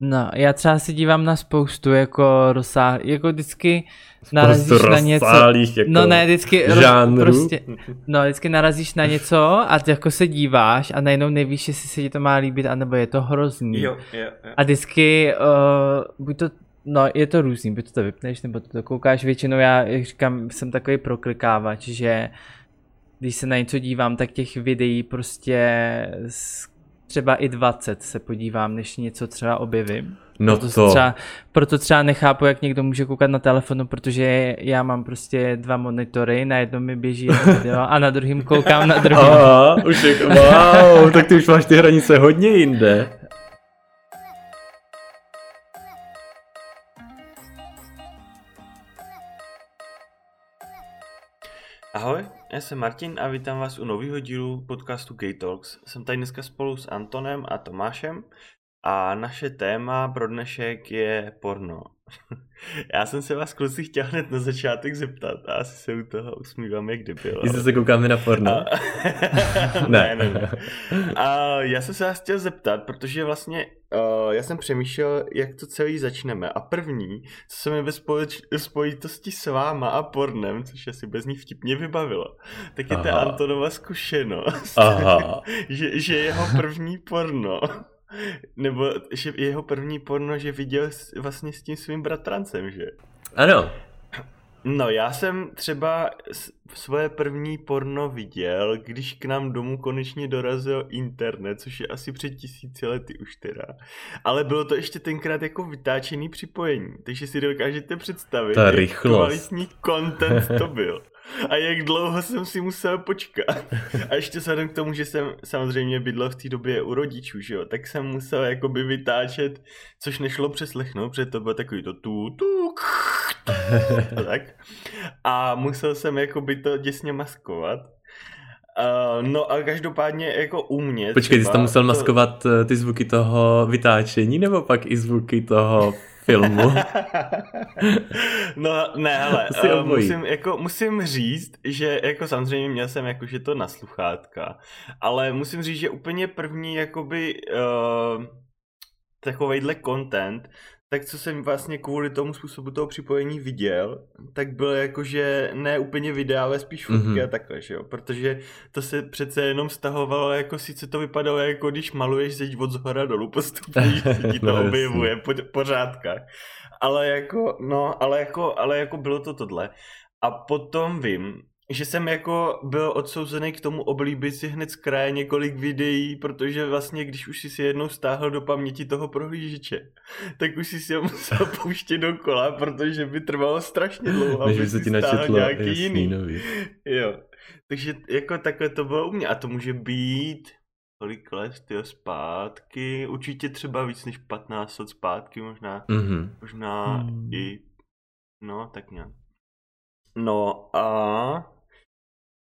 No, já třeba se dívám na spoustu jako rozsáh, jako vždycky narazíš na něco. Jako no ne, vždycky žánru. prostě, no vždycky narazíš na něco a ty jako se díváš a najednou nevíš, jestli se ti to má líbit, anebo je to hrozný. Jo, jo, jo. A vždycky, uh, buď to, no je to různý, buď to, to vypneš, nebo to, to koukáš, většinou já, jak říkám, jsem takový proklikávač, že když se na něco dívám, tak těch videí prostě třeba i 20 se podívám, než něco třeba objevím. No proto to. Třeba, proto třeba nechápu, jak někdo může koukat na telefonu, protože já mám prostě dva monitory, na jednom mi běží jedno video a na druhém koukám na druhý. Aha, už je, wow, tak ty už máš ty hranice hodně jinde. Ahoj, já jsem Martin a vítám vás u nového dílu podcastu Gay Talks. Jsem tady dneska spolu s Antonem a Tomášem a naše téma pro dnešek je porno. Já jsem se vás kluci chtěl hned na začátek zeptat a asi se u toho usmívám jak debil. Jestli se koukáme na porno. A... ne, ne, ne. A já jsem se vás chtěl zeptat, protože vlastně uh, já jsem přemýšlel, jak to celý začneme. A první, co se mi ve spoječ- spojitosti s váma a pornem, což asi bez ní vtipně vybavilo, tak je Aha. ta Antonova zkušenost, Aha. že, že jeho první porno nebo že jeho první porno, že viděl vlastně s tím svým bratrancem, že? Ano. No já jsem třeba svoje první porno viděl, když k nám domů konečně dorazil internet, což je asi před tisíci lety už teda. Ale bylo to ještě tenkrát jako vytáčený připojení, takže si dokážete představit, Ta jak rychlost. kvalitní content to byl. A jak dlouho jsem si musel počkat. A ještě vzhledem k tomu, že jsem samozřejmě bydlel v té době u rodičů, že jo, tak jsem musel jakoby vytáčet, což nešlo přeslechnout, protože to bylo takový to tu, tu, k, tu, tak. A musel jsem jakoby to děsně maskovat. Uh, no a každopádně jako u mě Počkej, ty jsi tam musel to- maskovat eh, ty zvuky toho vytáčení, nebo pak i zvuky toho filmu? no ne, hele, Asi uh, obojí. musím, jako, musím říct, že jako samozřejmě měl jsem jakože to na sluchátka, ale musím říct, že úplně první jakoby uh, takovejhle content, tak co jsem vlastně kvůli tomu způsobu toho připojení viděl, tak bylo jakože ne úplně videa, ale spíš fotky Mhm. a takhle, že jo, protože to se přece jenom stahovalo, jako sice to vypadalo jako když maluješ zeď od zhora dolů postupně, ti to No, objevuje po, po řádkách. Ale jako, no, ale jako, ale jako bylo to tohle. A potom vím, že jsem jako byl odsouzený k tomu oblíbit si hned z kraje několik videí, protože vlastně, když už jsi si jednou stáhl do paměti toho prohlížeče, tak už jsi si ho musel pouštět dokola, protože by trvalo strašně dlouho, Než aby by se si ti stáhl načetlo nějaký jasný jiný. nový. Jo. Takže jako takhle to bylo u mě. A to může být kolik let tyjo, zpátky, určitě třeba víc než 15 let zpátky, možná, Mhm. možná Hmm. i, no tak nějak. No a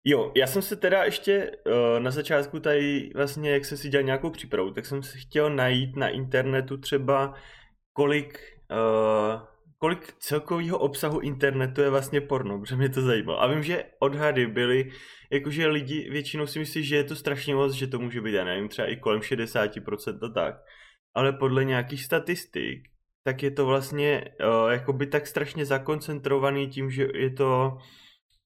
jo, já jsem se teda ještě uh, na začátku tady vlastně, jak jsem si dělal nějakou přípravu, tak jsem si chtěl najít na internetu třeba kolik, uh, kolik celkového obsahu internetu je vlastně porno, protože mě to zajímalo. A vím, že odhady byly, jakože lidi většinou si myslí, že je to strašně moc, že to může být, já nevím, třeba i kolem 60% a tak. Ale podle nějakých statistik, tak je to vlastně uh, jakoby tak strašně zakoncentrovaný tím, že je to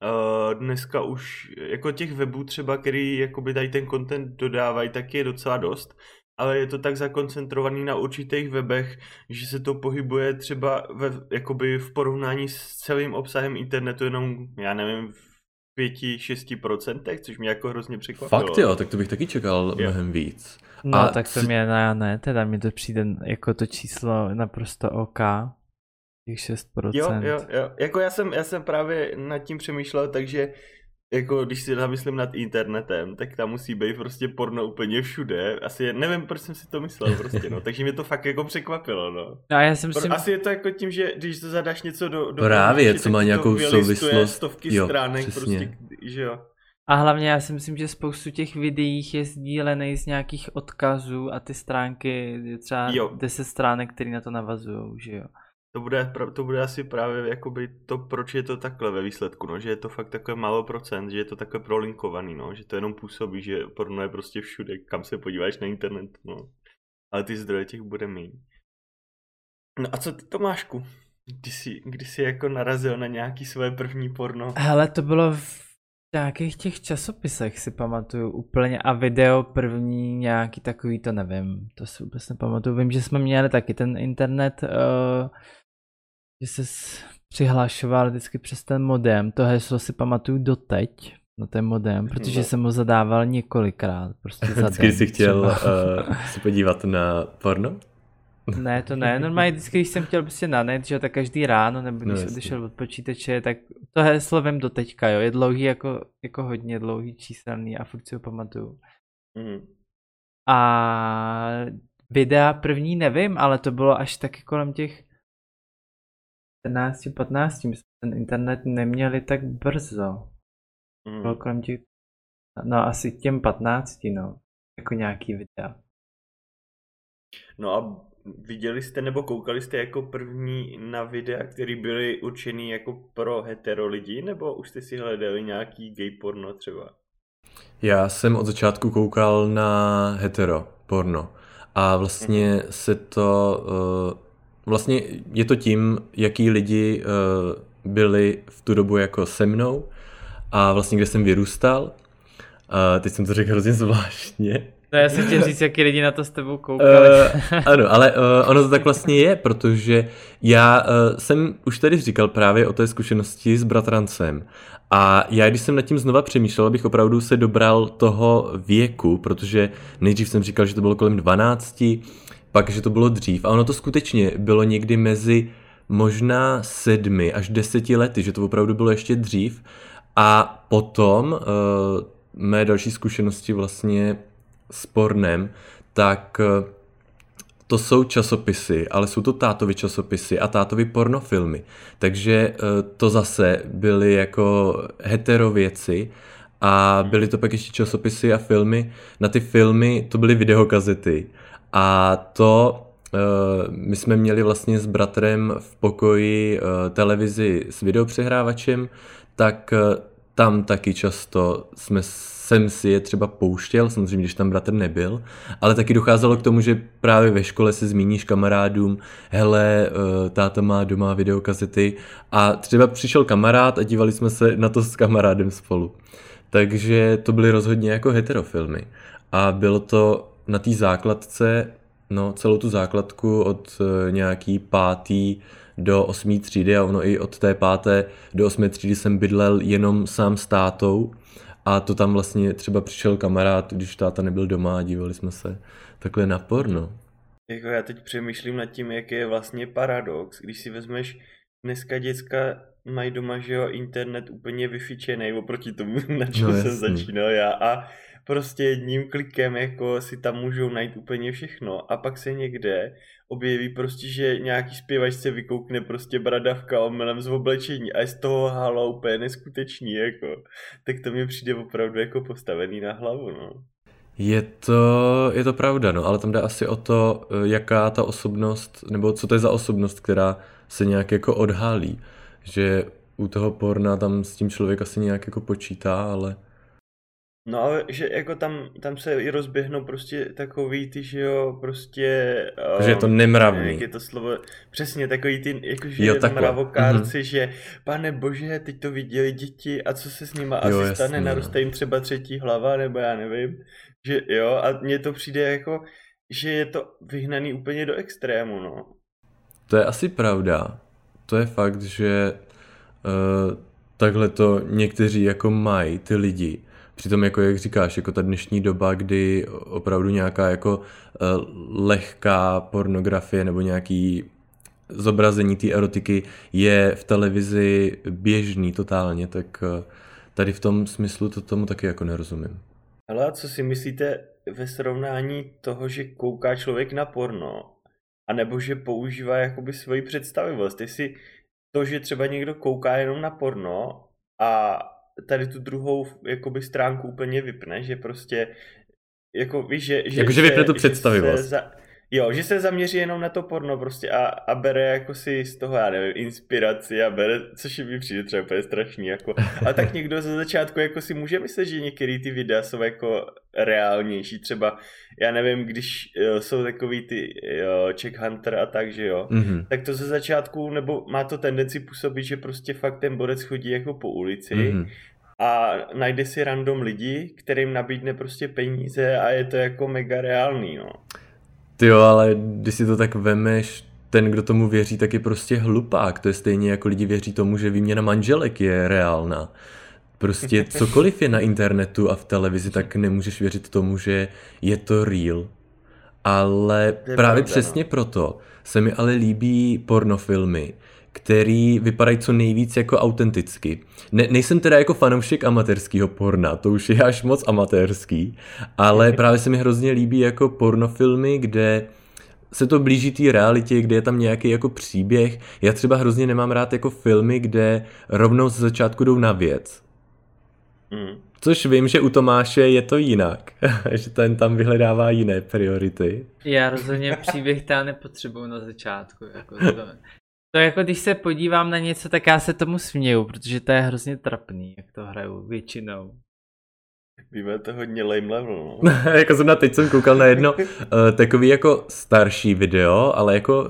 uh, dneska už jako těch webů třeba, který jakoby tady ten content dodávají, tak je docela dost, ale je to tak zakoncentrovaný na určitých webech, že se to pohybuje třeba ve, jakoby v porovnání s celým obsahem internetu jenom, já nevím, v 5-6%, což mě jako hrozně překvapilo. Fakt jo, tak to bych taky čekal Jo. mnohem víc. No A tak to mě ne, ne, teda mi to přijde jako to číslo naprosto OK. Těch 6%. Jo, jo, jo. Jako já jsem, já jsem právě nad tím přemýšlel, takže jako když si zamyslím nad internetem, tak tam musí být prostě porno úplně všude. Asi nevím, proč jsem si to myslel prostě, no. Takže mě to fakt jako překvapilo, no. No a já jsem si... Pro, asi je to jako tím, že když to zadáš něco do, do Právě, prohlížeče, co má to nějakou souvislost. stovky Jo, stránek přesně. prostě, že jo. A hlavně já si myslím, že spoustu těch videích je sdílený z nějakých odkazů a ty stránky, třeba Jo. 10 stránek, které na to navazují, že jo. To bude, to bude asi právě jakoby to, proč je to takhle ve výsledku, no, že je to fakt takové málo procent, že je to takhle prolinkovaný, no, že to jenom působí, že porno je prostě všude, kam se podíváš na internet, no. Ale ty zdroje těch bude méně. No a co ty Tomášku? Kdy jsi, kdy jsi jako narazil na nějaký své první porno? Hele, to bylo v nějakých těch časopisech si pamatuju úplně a video první nějaký takový, to nevím, to si vůbec nepamatuju. Vím, že jsme měli taky ten internet, uh, že se přihlašoval vždycky přes ten modem, to heslo si pamatuju doteď, no ten modem, protože no. jsem ho zadával několikrát, prostě za Vždycky den, jsi chtěl třeba. uh, se podívat na porno? Ne, to ne, normálně vždycky, když jsem chtěl prostě na net, že tak každý ráno, nebo No, když jasně. odešel od počítače, tak to heslo vím do teďka, jo, je dlouhý jako, jako hodně dlouhý číselný a furt si ho pamatuju. Mhm. A videa první nevím, ale to bylo až taky kolem těch 14, 15, my jsme ten internet neměli tak brzo. Mhm. Bylo kolem těch, no asi těm 15, no, jako nějaký videa. No a viděli jste nebo koukali jste jako první na videa, které byly určený jako pro hetero lidi, nebo už jste si hledali nějaký gay porno třeba? Já jsem od začátku koukal na hetero porno a vlastně se to, uh, vlastně je to tím, jaký lidi uh, byli v tu dobu jako se mnou a vlastně kde jsem vyrůstal. Teď jsem to řekl hrozně zvláštně. No já jsem chtěl říct, jaký lidi na to s tebou koukali. Uh, ano, ale uh, ono to tak vlastně je, protože já uh, jsem už tady říkal právě o té zkušenosti s bratrancem. A já, když jsem nad tím znova přemýšlel, abych opravdu se dobral toho věku, protože nejdřív jsem říkal, že to bylo kolem 12, pak, že to bylo dřív. A ono to skutečně bylo někdy mezi možná sedmi až deseti lety, že to opravdu bylo ještě dřív. A potom uh, mé další zkušenosti vlastně s pornem, tak eh, to jsou časopisy, ale jsou to tátovy časopisy a tátovy pornofilmy. Takže eh, to zase byly jako hetero věci a byly to pak ještě časopisy a filmy. Na ty filmy to byly videokazety. A to eh, my jsme měli vlastně s bratrem v pokoji televizi s videopřehrávačem, tak tam taky často jsme jsem si je třeba pouštěl, samozřejmě, když tam bratr nebyl, ale taky docházelo k tomu, že právě ve škole se zmíníš kamarádům, hele, eh, táta má doma videokazety a třeba přišel kamarád a dívali jsme se na to s kamarádem spolu. Takže to byly rozhodně jako heterofilmy. A bylo to na té základce, no celou tu základku od eh, nějaký pátý do osmý třídy a ono i od té páté do osmé třídy jsem bydlel jenom sám s tátou a to tam vlastně třeba přišel kamarád, když táta nebyl doma a dívali jsme se. Takhle na porno. Jako já teď přemýšlím nad tím, jak je vlastně paradox, když si vezmeš dneska děcka mají doma, že jo, internet úplně vyfičený oproti tomu, na čem No, jsem začínal já. A prostě jedním klikem jako si tam můžou najít úplně všechno. A pak se někde objeví prostě, že nějaký zpěvačce vykoukne prostě bradavka omylem z oblečení a je z toho halo úplně neskutečný, jako. Tak to mi přijde opravdu jako postavený na hlavu, no. Je to, je to pravda, no, ale tam jde asi o to, eh, jaká ta osobnost, nebo co to je za osobnost, která se nějak jako odhalí. Že u toho porna tam s tím člověk asi nějak jako počítá, ale No ale že jako tam, tam se i rozběhnou prostě takový ty, že jo, prostě... že je to um, nemravný. Jak je to slovo? Přesně, takový ty, jakože Jo, mravokárci, mm-hmm. že pane bože, teď to viděli děti a co se s nima Jo, asi jasně, stane, no. naroste jim třeba třetí hlava, nebo já nevím. Že jo, a mně to přijde jako, že je to vyhnaný úplně do extrému, no. To je asi pravda. To je fakt, že uh, takhle to někteří jako mají ty lidi. Přitom jako jak říkáš, jako ta dnešní doba, kdy opravdu nějaká jako uh, lehká pornografie nebo nějaký zobrazení té erotiky je v televizi běžný totálně, tak uh, tady v tom smyslu to tomu taky jako nerozumím. Hele, a co si myslíte ve srovnání toho, že kouká člověk na porno, anebo že používá jakoby svoji představivost, jestli to, že třeba někdo kouká jenom na porno a tady tu druhou jakoby stránku úplně vypne, že prostě jako víš, že... že Jakože se- vypne tu že představivost. se Za, Jo, že se zaměří jenom na to porno prostě a, a bere jako si z toho, já nevím, inspiraci a bere, což mi přijde třeba úplně strašný, jako. A tak někdo ze začátku jako si může myslet, že některé ty videa jsou jako reálnější, třeba, já nevím, když jo, jsou takový ty jo, Check Hunter a tak, že jo, mm-hmm. tak to ze začátku, nebo má to tendenci působit, že prostě fakt ten borec chodí jako po ulici mm-hmm a najde si random lidi, kterým nabídne prostě peníze a je to jako mega reálný, no. Ty jo, ale když si to tak vemeš, ten, kdo tomu věří, tak je prostě hlupák. To je stejně jako lidi věří tomu, že výměna manželek je reálná. Prostě cokoliv je na internetu a v televizi, tak nemůžeš věřit tomu, že je to real. Ale právě pravda, přesně no. proto se mi ale líbí pornofilmy, který vypadají co nejvíc jako autenticky. Ne, nejsem teda jako fanoušek amatérského porna, to už je až moc amatérský, ale právě se mi hrozně líbí jako pornofilmy, kde se to blíží té realitě, kde je tam nějaký jako příběh. Já třeba hrozně nemám rád jako filmy, kde rovnou ze začátku jdou na věc. Mm. Což vím, že u Tomáše je to jinak, že ten tam vyhledává jiné priority. Já rozhodně příběh tam nepotřebuju na začátku. Jako to, to jako když se podívám na něco, tak já se tomu směju, protože to je hrozně trapný, jak to hraju většinou. Vy máte hodně lame level, no. jako zrovna teď jsem koukal na jedno uh, takový jako starší video, ale jako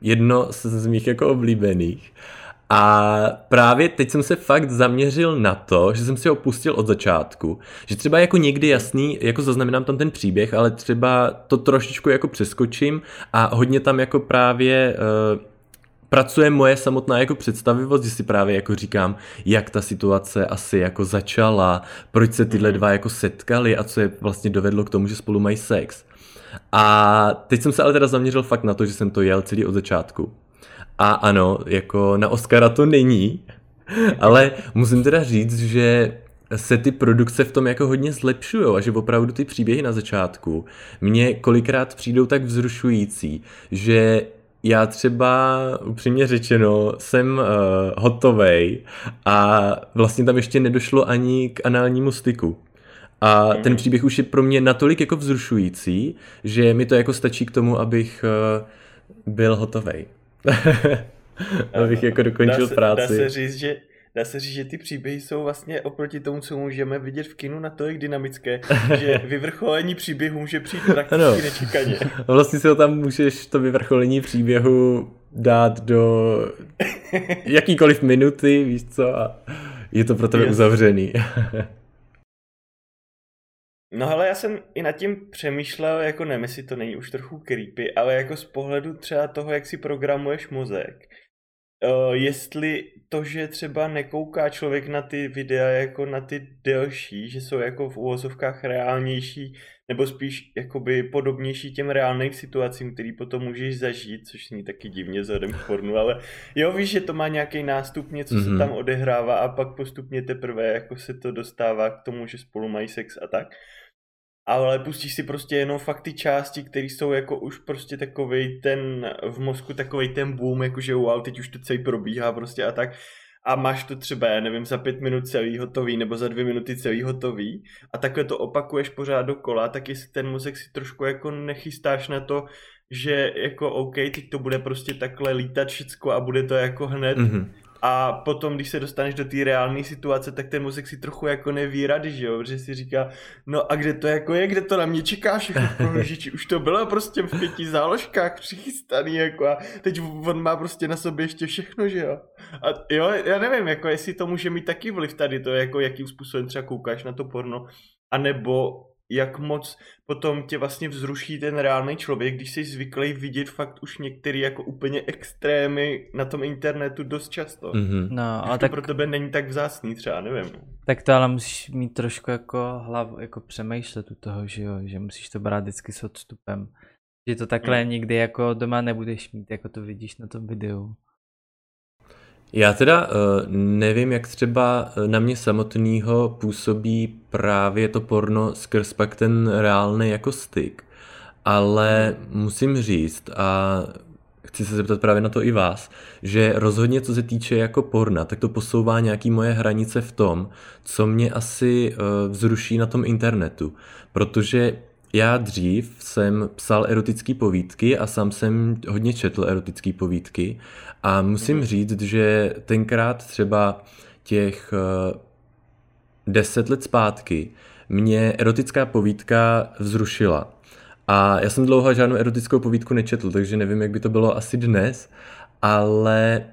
jedno z, z mých jako oblíbených. A právě teď jsem se fakt zaměřil na to, že jsem si ho pustil od začátku. Že třeba jako někdy jasný, jako zaznamenám tam ten příběh, ale třeba to trošičku jako přeskočím a hodně tam jako právě uh, pracuje moje samotná jako představivost, že si právě jako říkám, jak ta situace asi jako začala, proč se tyhle dva jako setkali a co je vlastně dovedlo k tomu, že spolu mají sex. A teď jsem se ale teda zaměřil fakt na to, že jsem to jel celý od začátku. A ano, jako na Oscara to není, ale musím teda říct, že se ty produkce v tom jako hodně zlepšují a že opravdu ty příběhy na začátku mě kolikrát přijdou tak vzrušující, že já třeba upřímně řečeno jsem uh, hotovej a vlastně tam ještě nedošlo ani k análnímu styku. A mm. ten příběh už je pro mě natolik jako vzrušující, že mi to jako stačí k tomu, abych uh, byl hotovej. abych jako dokončil dá se, práci. Dá se říct, že dá se říct, že ty příběhy jsou vlastně oproti tomu, co můžeme vidět v kinu, natolik dynamické, že vyvrcholení příběhu může přijít prakticky ano. nečekaně. Vlastně si ho tam můžeš to vyvrcholení příběhu dát do jakýkoliv minuty, víš co, a je to pro tebe uzavřený. No ale já jsem i nad tím přemýšlel, jako nevím, jestli to není už trochu creepy, ale jako z pohledu třeba toho, jak si programuješ mozek, uh, jestli to, že třeba nekouká člověk na ty videa jako na ty delší, že jsou jako v úvozovkách reálnější, nebo spíš jakoby podobnější těm reálným situacím, který potom můžeš zažít, což není taky divně vzhledem k pornu, ale jo, víš, že to má nějaký nástup, něco mm-hmm. se mhm. tam odehrává a pak postupně teprve jako se to dostává k tomu, že spolu mají sex a tak ale pustíš si prostě jenom fakt ty části, které jsou jako už prostě takový ten v mozku takový ten boom, jakože wow, teď už to celý probíhá prostě a tak. A máš to třeba, já nevím, za pět minut celý hotový nebo za dvě minuty celý hotový. A takhle to opakuješ pořád dokola, tak jestli ten mozek si trošku jako nechystáš na to, že jako OK, teď to bude prostě takhle lítat všecko a bude to jako hned. Mm-hmm. A potom, když se dostaneš do té reálné situace, tak ten mozek si trochu jako neví rady, že jo? Že si říká, no a kde to jako je, kde to na mě čeká všechno v Už to bylo prostě v pěti záložkách přichystaný, jako a teď on má prostě na sobě ještě všechno, že jo? A jo, já nevím, jako jestli to může mít taky vliv tady, to jako jakým způsobem třeba koukáš na to porno, anebo jak moc potom tě vlastně vzruší ten reálný člověk, když jsi zvyklý vidět fakt už některé jako úplně extrémy na tom internetu dost často. Mm-hmm. No, a tak... pro tebe není tak vzácný třeba, nevím. Tak to ale musíš mít trošku jako hlavu, jako přemýšlet u toho, že jo, že musíš to brát vždycky s odstupem. Že to takhle mm. nikdy jako doma nebudeš mít, jako to vidíš na tom videu. Já teda uh, nevím, jak třeba eh, na mě samotného působí právě to porno skrz pak ten reálný jako styk, ale musím říct a chci se zeptat právě na to i vás, že rozhodně co se týče jako porna, tak to posouvá nějaký moje hranice v tom, co mě asi uh, vzruší na tom internetu, protože já dřív jsem psal erotické povídky a sám jsem hodně četl erotické povídky a musím mm. říct, že tenkrát třeba těch uh, deset let zpátky mě erotická povídka vzrušila. A já jsem dlouho žádnou erotickou povídku nečetl, takže nevím, jak by to bylo asi dnes, ale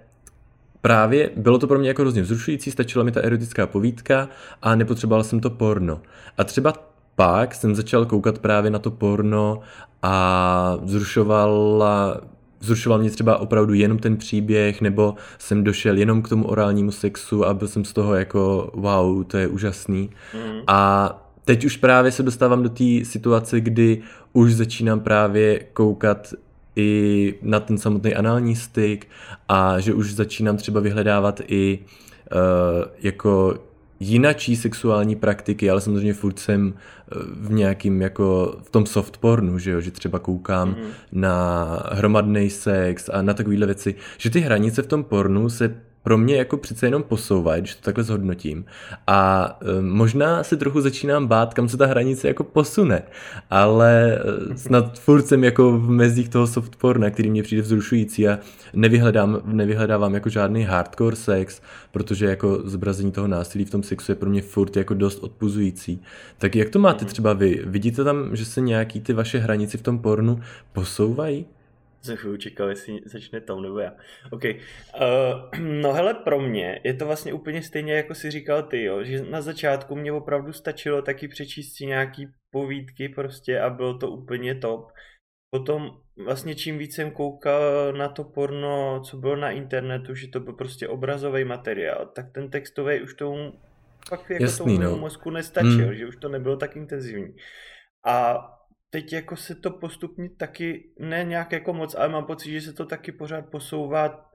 právě bylo to pro mě jako hrozně vzrušující, stačila mi ta erotická povídka a nepotřeboval jsem to porno. A třeba pak jsem začal koukat právě na to porno a vzrušovala vzrušoval mě třeba opravdu jenom ten příběh, nebo jsem došel jenom k tomu orálnímu sexu a byl jsem z toho jako wow, to je úžasný. Mm. A teď už právě se dostávám do té situace, kdy už začínám právě koukat i na ten samotný anální styk a že už začínám třeba vyhledávat i uh, jako jinačí sexuální praktiky, ale samozřejmě furt jsem eh, v nějakým jako v tom soft pornu, že jo, že třeba koukám mm-hmm. na hromadný sex a na takovéhle věci, že ty hranice v tom pornu se pro mě jako přece jenom posouvají, když to takhle zhodnotím. A e, možná se trochu začínám bát, kam se ta hranice jako posune, ale e, snad furt jsem jako v mezích toho softporna, který mě přijde vzrušující a nevyhledám, nevyhledávám jako žádný hardcore sex, protože jako zobrazení toho násilí v tom sexu je pro mě furt jako dost odpuzující. Tak jak to máte mhm. třeba vy? Vidíte tam, že se nějaký ty vaše hranice v tom pornu posouvají? Jsem chvíli čekal, jestli začne Tom nebo já. OK. Uh, no hele, pro mě je to vlastně úplně stejně, jako si říkal ty, jo, že na začátku mě opravdu stačilo taky přečíst si nějaký povídky prostě a bylo to úplně top. Potom vlastně čím víc jsem koukal na to porno, co bylo na internetu, že to byl prostě obrazový materiál, tak ten textový už tomu fakt jako Jasný, tomu no. mozku nestačil, hmm. že už to nebylo tak intenzivní. A teď jako se to postupně taky, ne nějak jako moc, ale mám pocit, že se to taky pořád posouvá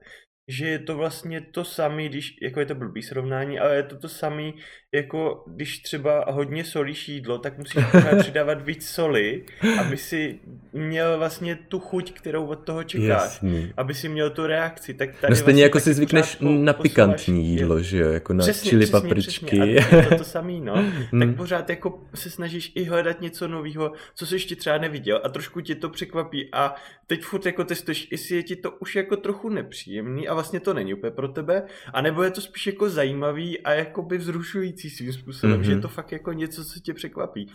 že je to vlastně to samé, když, jako je to blbý srovnání, ale je to to samé, jako když třeba hodně solíš jídlo, tak musíš přidávat víc soli, aby si měl vlastně tu chuť, kterou od toho čekáš. Jasný. Aby si měl tu reakci. Tak tady no stejně vlastně jako si zvykneš na pikantní jídlo, že jo, jako na přesně, čili přesně, papričky. Přesně. A to to samý, no. Hmm. tak pořád jako se snažíš i hledat něco nového, co jsi ještě třeba neviděl a trošku tě to překvapí a teď furt jako testuješ, jestli je ti to už jako trochu nepříjemný a vlastně to není úplně pro tebe, anebo je to spíš jako zajímavý a jakoby vzrušující svým způsobem, mm-hmm. že je mhm. to fakt jako něco, co tě překvapí.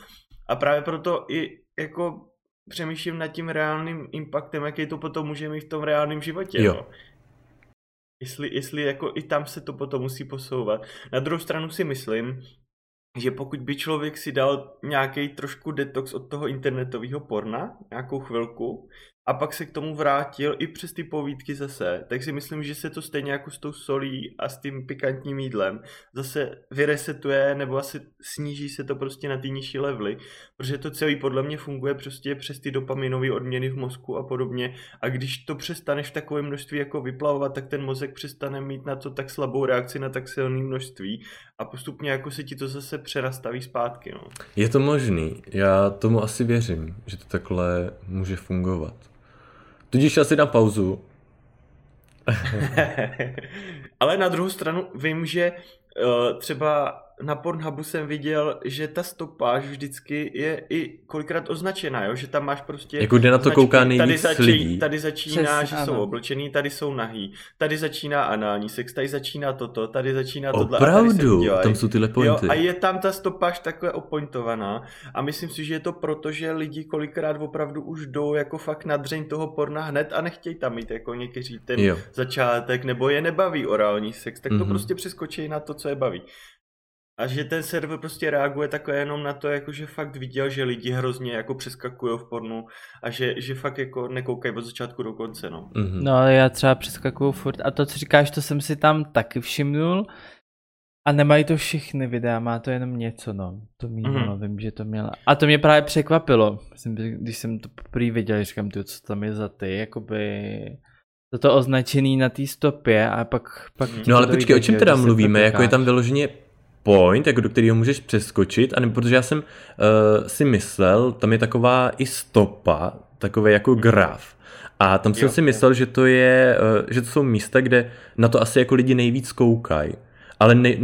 A právě proto i jako přemýšlím nad tím reálným impactem, jaký to potom může mít v tom reálném životě. Jo. No. Jestli, jestli jako i tam se to potom musí posouvat. Na druhou stranu si myslím, že pokud by člověk si dal nějaký trošku detox od toho internetového porna, nějakou chvilku, a pak se k tomu vrátil i přes ty povídky zase, tak si myslím, že se to stejně jako s tou solí a s tím pikantním jídlem zase vyresetuje nebo asi sníží se to prostě na ty nižší levely, protože to celý podle mě funguje prostě přes ty dopaminové odměny v mozku a podobně a když to přestaneš v takovém množství jako vyplavovat, tak ten mozek přestane mít na to tak slabou reakci na tak silné množství a postupně jako se ti to zase přerastaví zpátky. No. Je to možný, já tomu asi věřím, že to takhle může fungovat. Tudíž asi dám pauzu. Ale na druhou stranu vím, že uh, třeba na Pornhubu jsem viděl, že ta stopáž vždycky je i kolikrát označená, jo? že tam máš prostě... Jako kde na to značky, kouká nejvíc tady, začí, lidí. tady začíná, Přes, že ano. jsou oblečený, tady jsou nahý, tady začíná anální sex, tady začíná toto, tady začíná tohle. Opravdu, tam jsou tyhle pointy. Jo, a je tam ta stopáž takhle opointovaná a myslím si, že je to proto, že lidi kolikrát opravdu už jdou jako fakt na dřeň toho porna hned a nechtějí tam mít jako někteří ten jo. začátek, nebo je nebaví orální sex, tak to mm-hmm. prostě přeskočí na to, co je baví. A že ten server prostě reaguje takhle jenom na to, jako že fakt viděl, že lidi hrozně jako přeskakují v pornu a že, že fakt jako nekoukají od začátku do konce, no. Mm-hmm. No ale já třeba přeskakuju furt a to, co říkáš, to jsem si tam taky všimnul. A nemají to všechny videa, má to jenom něco, no. To mínulo, mm-hmm. vím, že to měla. A to mě právě překvapilo, když jsem to poprvé viděl, říkám, ty, co tam je za ty, jakoby toto označený na té stopě a pak... pak no ale počkej, o čem teda mluvíme? Jako je tam vyloženě point, jako do kterého můžeš přeskočit, a protože já jsem uh, si myslel, tam je taková i stopa, takový jako graf. A tam jsem jo, si myslel, že to je, uh, že to jsou místa, kde na to asi jako lidi nejvíc koukají. Ale ne,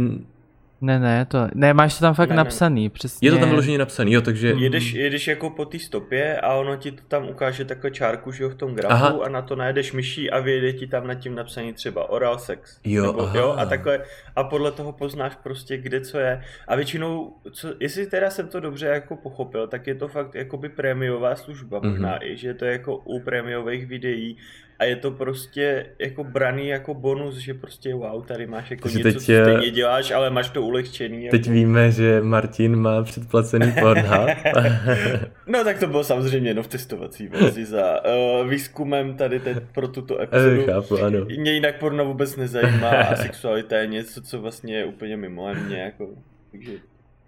Ne, ne, to, ne, máš to tam fakt Ne, ne. napsaný, přesně. Je to tam vyloženě napsané, jo, takže... Jedeš, jedeš jako po té stopě a ono ti to tam ukáže takhle čárku, že jo, v tom grafu Aha. a na to najedeš myší a vyjede ti tam nad tím napsaný třeba oral sex. Jo, nebo, aha. jo, a takhle, a podle toho poznáš prostě, kde co je. A většinou, co, jestli teda jsem to dobře jako pochopil, tak je to fakt jakoby prémiová služba, Mhm. možná i, že to je jako u prémiových videí a je to prostě jako braný jako bonus, že prostě wow, tady máš jako Takže něco, teď co stejně děláš, ale máš to ulehčený. Teď jako. víme, že Martin má předplacený Pornhub. No tak to bylo samozřejmě jenom v testovací verzi za uh, výzkumem tady teď pro tuto epizodu. Eh, Chápu, ano. Mě jinak porno vůbec nezajímá a sexualita je něco, co vlastně je úplně mimo mě, jako, takže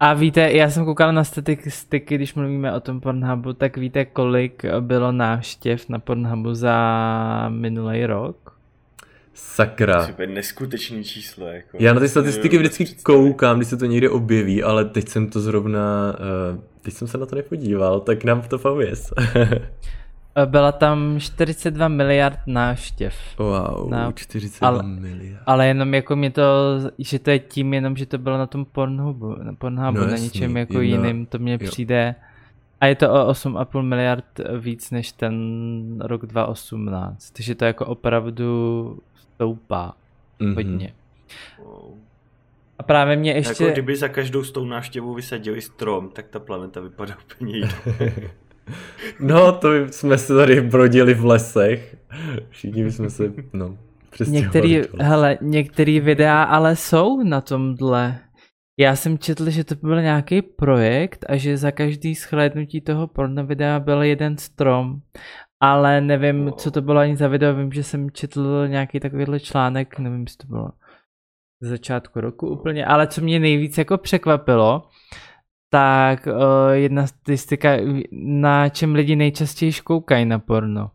A víte, já jsem koukal na statistiky, když mluvíme o tom Pornhubu, tak víte, kolik bylo návštěv na Pornhubu za minulý rok? Sakra. super neskutečný číslo, jako. Já na ty statistiky vždycky koukám, když se to někde objeví, ale teď jsem to zrovna, uh, teď jsem se na to nepodíval, tak nám to pověz. Byla tam 42 miliard návštěv. wow, No, 42 ale- miliard. Ale jenom jako mě to, že to je tím jenom, že to bylo na tom Pornhubu, na Pornhubu, No na jasný, ničem jako jedna- jiným, to mně jo. přijde. A je to o 8,5 miliard víc než ten rok 2018, takže to jako opravdu stoupá Mhm. hodně. Wow. A právě mě ještě... Jako kdyby za každou s tou návštěvou vysadili strom, tak ta planeta vypadá úplně jinak. No, to jsme se tady brodili v lesech. Všichni bychom se, no, Některý, hele, některý videa ale jsou na tomhle. Já jsem četl, že to byl nějaký projekt a že za každý shlédnutí toho porno videa byl jeden strom. Ale nevím, Wow. co to bylo ani za video, vím, že jsem četl nějaký takovýhle článek, nevím, jestli to bylo z začátku roku úplně, ale co mě nejvíc jako překvapilo, tak uh, jedna statistika, na čem lidi nejčastěji koukají na porno.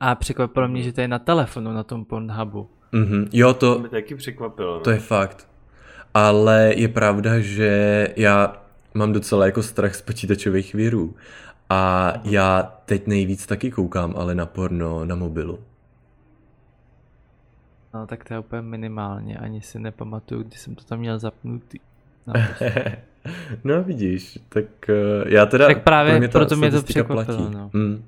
A překvapilo mě, že to je na telefonu, na tom Pornhubu. Mhm. Jo, To to, mě taky překvapilo. No. to je fakt. Ale je pravda, že já mám docela jako strach z počítačových virů. A já teď nejvíc taky koukám, ale na porno na mobilu. No tak to je úplně minimálně, ani si nepamatuju, kdy jsem to tam měl zapnutý. No, no vidíš, tak uh, já teda... Tak právě pro mě ta proto mě to překvapilo, platí. no. Mm.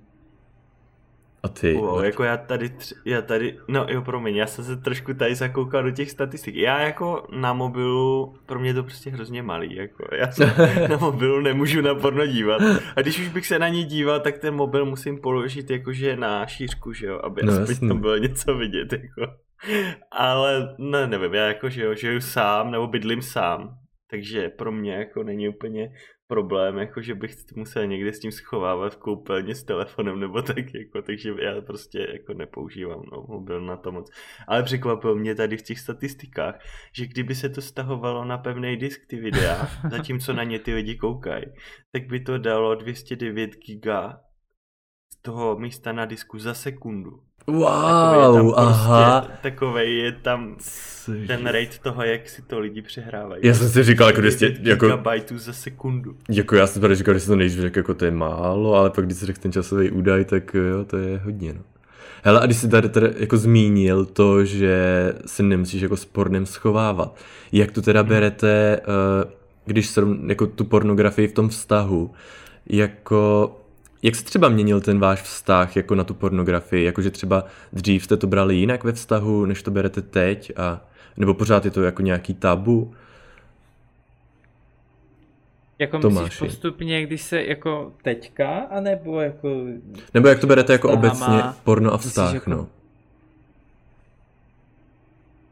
A ty? Wow, Martin? jako já tady, tři, já tady, no jo, promiň, já jsem se trošku tady zakoukal do těch statistik. Já jako na mobilu, pro mě je to prostě hrozně malý, jako já se na mobilu nemůžu na porno dívat. A když už bych se na ní díval, tak ten mobil musím položit jakože na šířku, že jo, aby No, no, jasný. aspoň tam bylo něco vidět, jako. Ale ne, nevím, já jako, že jo, žiju sám, nebo bydlím sám, takže pro mě jako není úplně problém, jako že bych musel někde s tím schovávat v koupelně s telefonem nebo tak, jako, takže já prostě jako nepoužívám no, mobil na to moc. Ale překvapilo mě tady v těch statistikách, že kdyby se to stahovalo na pevný disk ty videa, zatímco na ně ty lidi koukají, tak by to dalo 209 giga z toho místa na disku za sekundu. Takovej je tam Wow, aha. Prostě, takovej je tam Cože? ten rate toho, jak si to lidi přehrávají. Já jsem si říkal, jako 200, 9 jako, gigabajtů za sekundu. jako já jsem tady říkal, že se to nejdřív řekl, jako to je málo, ale pak když si řekl ten časový údaj, tak jo, to je hodně, no. Hele, a když jsi tady, tady jako zmínil to, že si nemusíš jako s pornem schovávat, jak to teda berete, eh, když se jako tu pornografii v tom vztahu, jako, jak se třeba měnil ten váš vztah jako na tu pornografii, jakože třeba dřív jste to brali jinak ve vztahu, než to berete teď a nebo pořád je to jako nějaký tabu? Jako Tomáši. myslíš postupně, když se jako teďka, anebo jako... Nebo jak to berete jako obecně porno a vztah, jako- no.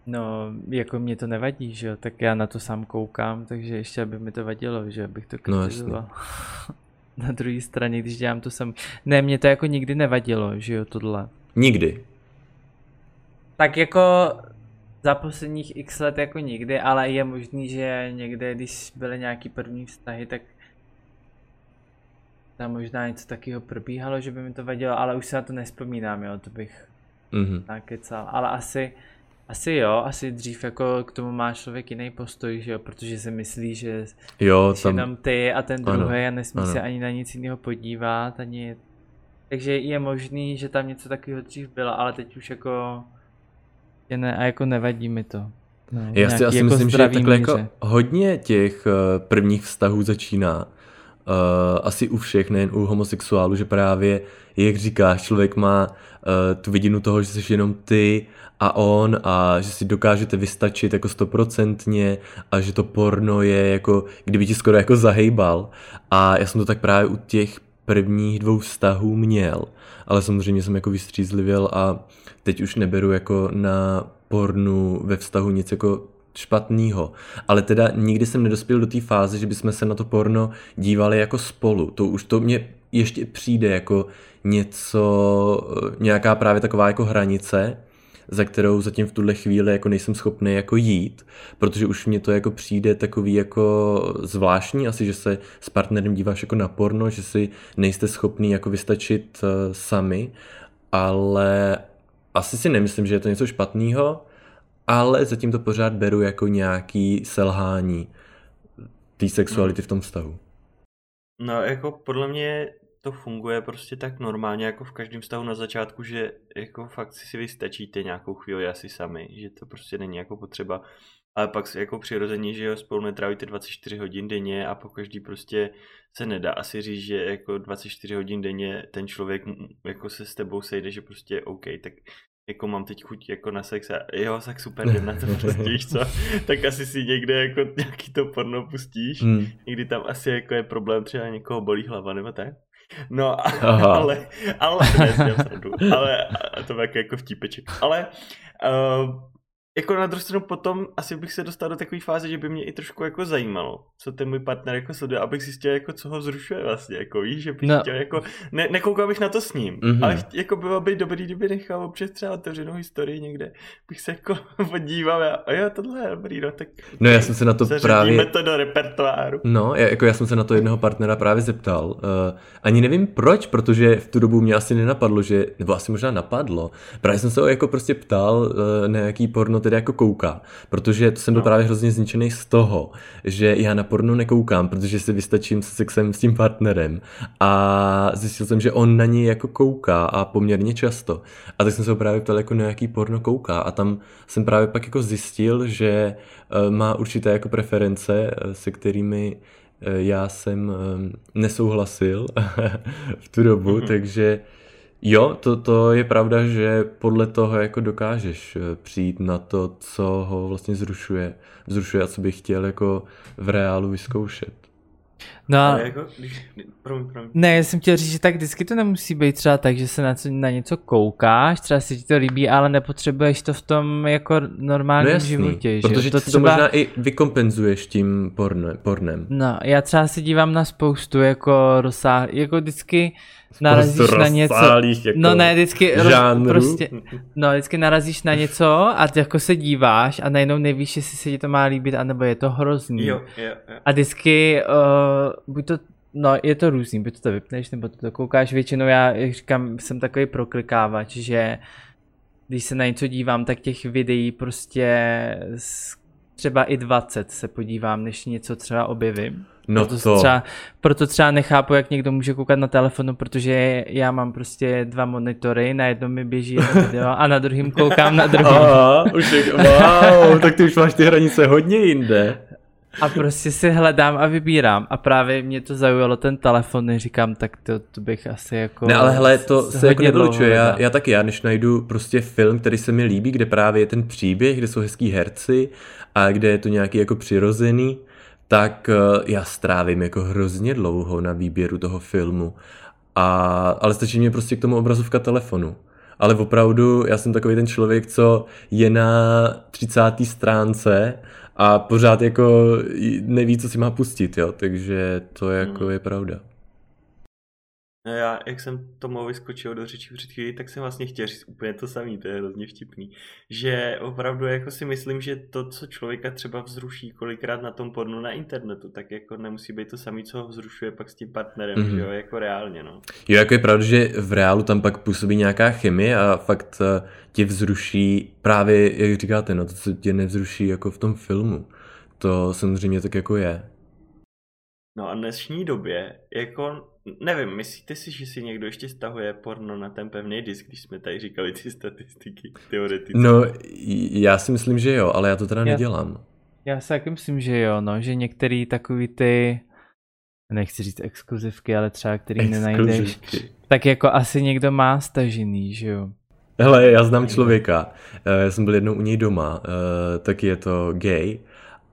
No, jako mě to nevadí, že jo, tak já na to sám koukám, takže ještě aby mi to vadilo, že abych to No, kritizoval. na druhé straně, když dělám to sam. Ne, mě to jako nikdy nevadilo, že jo, tohle. Nikdy. Tak jako za posledních x let jako nikdy, ale je možný, že někde, když byly nějaký první vztahy, tak tam možná něco takového probíhalo, že by mi to vadilo, ale už se na to nespomínám, jo, to bych Mhm. nakecal, ale asi, asi jo, asi dřív jako k tomu má člověk jiný postoj, že jo, protože si myslí, že Jo, tam, jenom ty a ten druhý a nesmí ano. se ani na nic jiného podívat, ani... Takže je možný, že tam něco takového dřív bylo, ale teď už jako... Je ne, a jako nevadí mi to. No, Já si nějaký asi jako myslím, že takhle jako míře. hodně těch eh, prvních vztahů začíná. Uh, asi u všech, nejen u homosexuálů, že právě, jak říkáš, člověk má uh, tu vidinu toho, že jsi jenom ty a on a že si dokážete vystačit jako stoprocentně a že to porno je jako, kdyby ti skoro jako zahejbal. A já jsem to tak právě u těch prvních dvou vztahů měl, ale samozřejmě jsem jako vystřízlivěl a teď už neberu jako na pornu ve vztahu nic jako špatného. Ale teda nikdy jsem nedospěl do té fáze, že bychom se na to porno dívali jako spolu. To už to mě ještě přijde jako něco, eh, nějaká právě taková jako hranice, za kterou zatím v tuhle chvíli jako nejsem schopný jako jít, protože už mě to jako přijde takový jako zvláštní, asi, že se s partnerem díváš jako na porno, že si nejste schopný jako vystačit uh, sami, ale asi si nemyslím, že je to něco špatného, ale zatím to pořád beru jako nějaký selhání té sexuality v tom vztahu. No, jako podle mě to funguje prostě tak normálně, jako v každém vztahu na začátku, že jako fakt si vystačíte nějakou chvíli asi sami, že to prostě není jako potřeba. Ale pak jako přirozeně, že jo, spolu netrávíte 24 hodin denně a po každý prostě se nedá asi říct, že jako 24 hodin denně ten člověk jako se s tebou sejde, že prostě OK, tak jako mám teď chuť jako na sex a jo, tak super, jdem na to prostě, co, tak asi si někde jako nějaký to porno pustíš, Hmm. někdy tam asi jako je problém, třeba někoho bolí hlava nebo tak. No, Aha. ale, ale, ne, srandu, ale a to jako, jako vtípeček. Ale uh, jako na druhou stranu potom asi bych se dostal do takové fáze, že by mě i trošku jako zajímalo, co ten můj partner jako sleduje, abych zjistil, jako co ho vzrušuje vlastně, jako víš, že bych No. chtěl jako, ne, nekoukal bych na to s ním, Mhm. mm-hmm. ale cht- jako bylo by dobrý, kdyby nechal občas třeba otevřenou historii někde, bych se jako podíval a, a jo, tohle je dobrý, no tak No já jsem se na to právě... to do repertoáru. No, já, jako já jsem se na to jednoho partnera právě zeptal. Uh, ani nevím proč, protože v tu dobu mě asi nenapadlo, že, nebo asi možná napadlo. Právě jsem se ho jako prostě ptal, uh, na jaký porno teda jako kouká. Protože to jsem byl No. právě hrozně zničený z toho, že já na porno nekoukám, protože si vystačím se sexem s tím partnerem. A zjistil jsem, že on na něj jako kouká a poměrně často. A tak jsem se ho právě ptal, jako na jaký porno kouká. A tam jsem právě pak jako zjistil, že eh, má určité jako preference, eh, se kterými eh, já jsem nesouhlasil v tu dobu, Mhm. takže jo, to, to je pravda, že podle toho jako dokážeš eh, přijít na to, co ho vlastně zrušuje, vzrušuje a co bych chtěl jako v reálu vyzkoušet. No, Ale jako, když, promiň, promiň. ne, já jsem chtěl říct, že tak vždycky to nemusí být třeba tak, že se na, co, na něco koukáš, třeba si ti to líbí, ale nepotřebuješ to v tom jako normálním No jasný, životě, že protože to to, to možná i vykompenzuješ tím porne, pornem. No, já třeba se dívám na spoustu jako rozsáh, jako vždycky narazíš na něco, jako no ne, vždycky žánrů. prostě, no vždycky narazíš na něco a ty jako se díváš a najednou nevíš, jestli se ti to má líbit, anebo je to hrozný. Jo, jo, jo. A vždycky, uh, buď to, no je to různý, buď to, to vypneš, nebo to, to koukáš, většinou já, jak říkám, jsem takový proklikávač, že když se na něco dívám, tak těch videí prostě z, třeba i 20 se podívám, než něco třeba objevím. No proto, to, Třeba, proto třeba nechápu, jak někdo může koukat na telefonu, protože já mám prostě dva monitory, na jednom mi běží jedno video a na druhém koukám na druhý. Aha, už je, wow, tak ty už máš ty hranice hodně jinde. A prostě si hledám a vybírám. A právě mě to zaujalo ten telefon, říkám, tak to, to bych asi jako... Ne, ale hele, to se jako nevylučuje. Já, já taky, já než najdu prostě film, který se mi líbí, kde právě je ten příběh, kde jsou hezký herci a kde je to nějaký jako přirozený, tak eh, já strávím jako hrozně dlouho na výběru toho filmu. A, ale stačí mě prostě k tomu obrazovka telefonu. Ale opravdu, já jsem takový ten člověk, co je na 30. stránce a pořád jako neví, co si má pustit, jo, takže to jako Hmm. je pravda. No já, jak jsem tomu vyskočil do řeči před chvílí, tak jsem vlastně chtěl říct úplně to samé, to je hrozně vtipný. Že opravdu jako si myslím, že to, co člověka třeba vzruší kolikrát na tom pornu na internetu, tak jako nemusí být to samé, co ho vzrušuje pak s tím partnerem, Mhm. mm-hmm. že jo, jako reálně, no. Jo, jako je pravda, že v reálu tam pak působí nějaká chemie a fakt eh, tě vzruší právě, jak říkáte, no to, co tě nevzruší jako v tom filmu. To samozřejmě tak jako je. No a v dnešní době, jako nevím, myslíte si, že si někdo ještě stahuje porno na ten pevný disk, když jsme tady říkali ty statistiky teoreticky? No, já si myslím, že jo, ale já to teda Já- nedělám. Já si taky myslím, že jo, no, že některý takový ty, nechci říct exkluzivky, ale třeba který nenajdeš, Exkluzivky. tak jako asi někdo má stažený, že jo. Hele, já znám člověka, eh, já jsem byl jednou u něj doma, eh, tak je to gay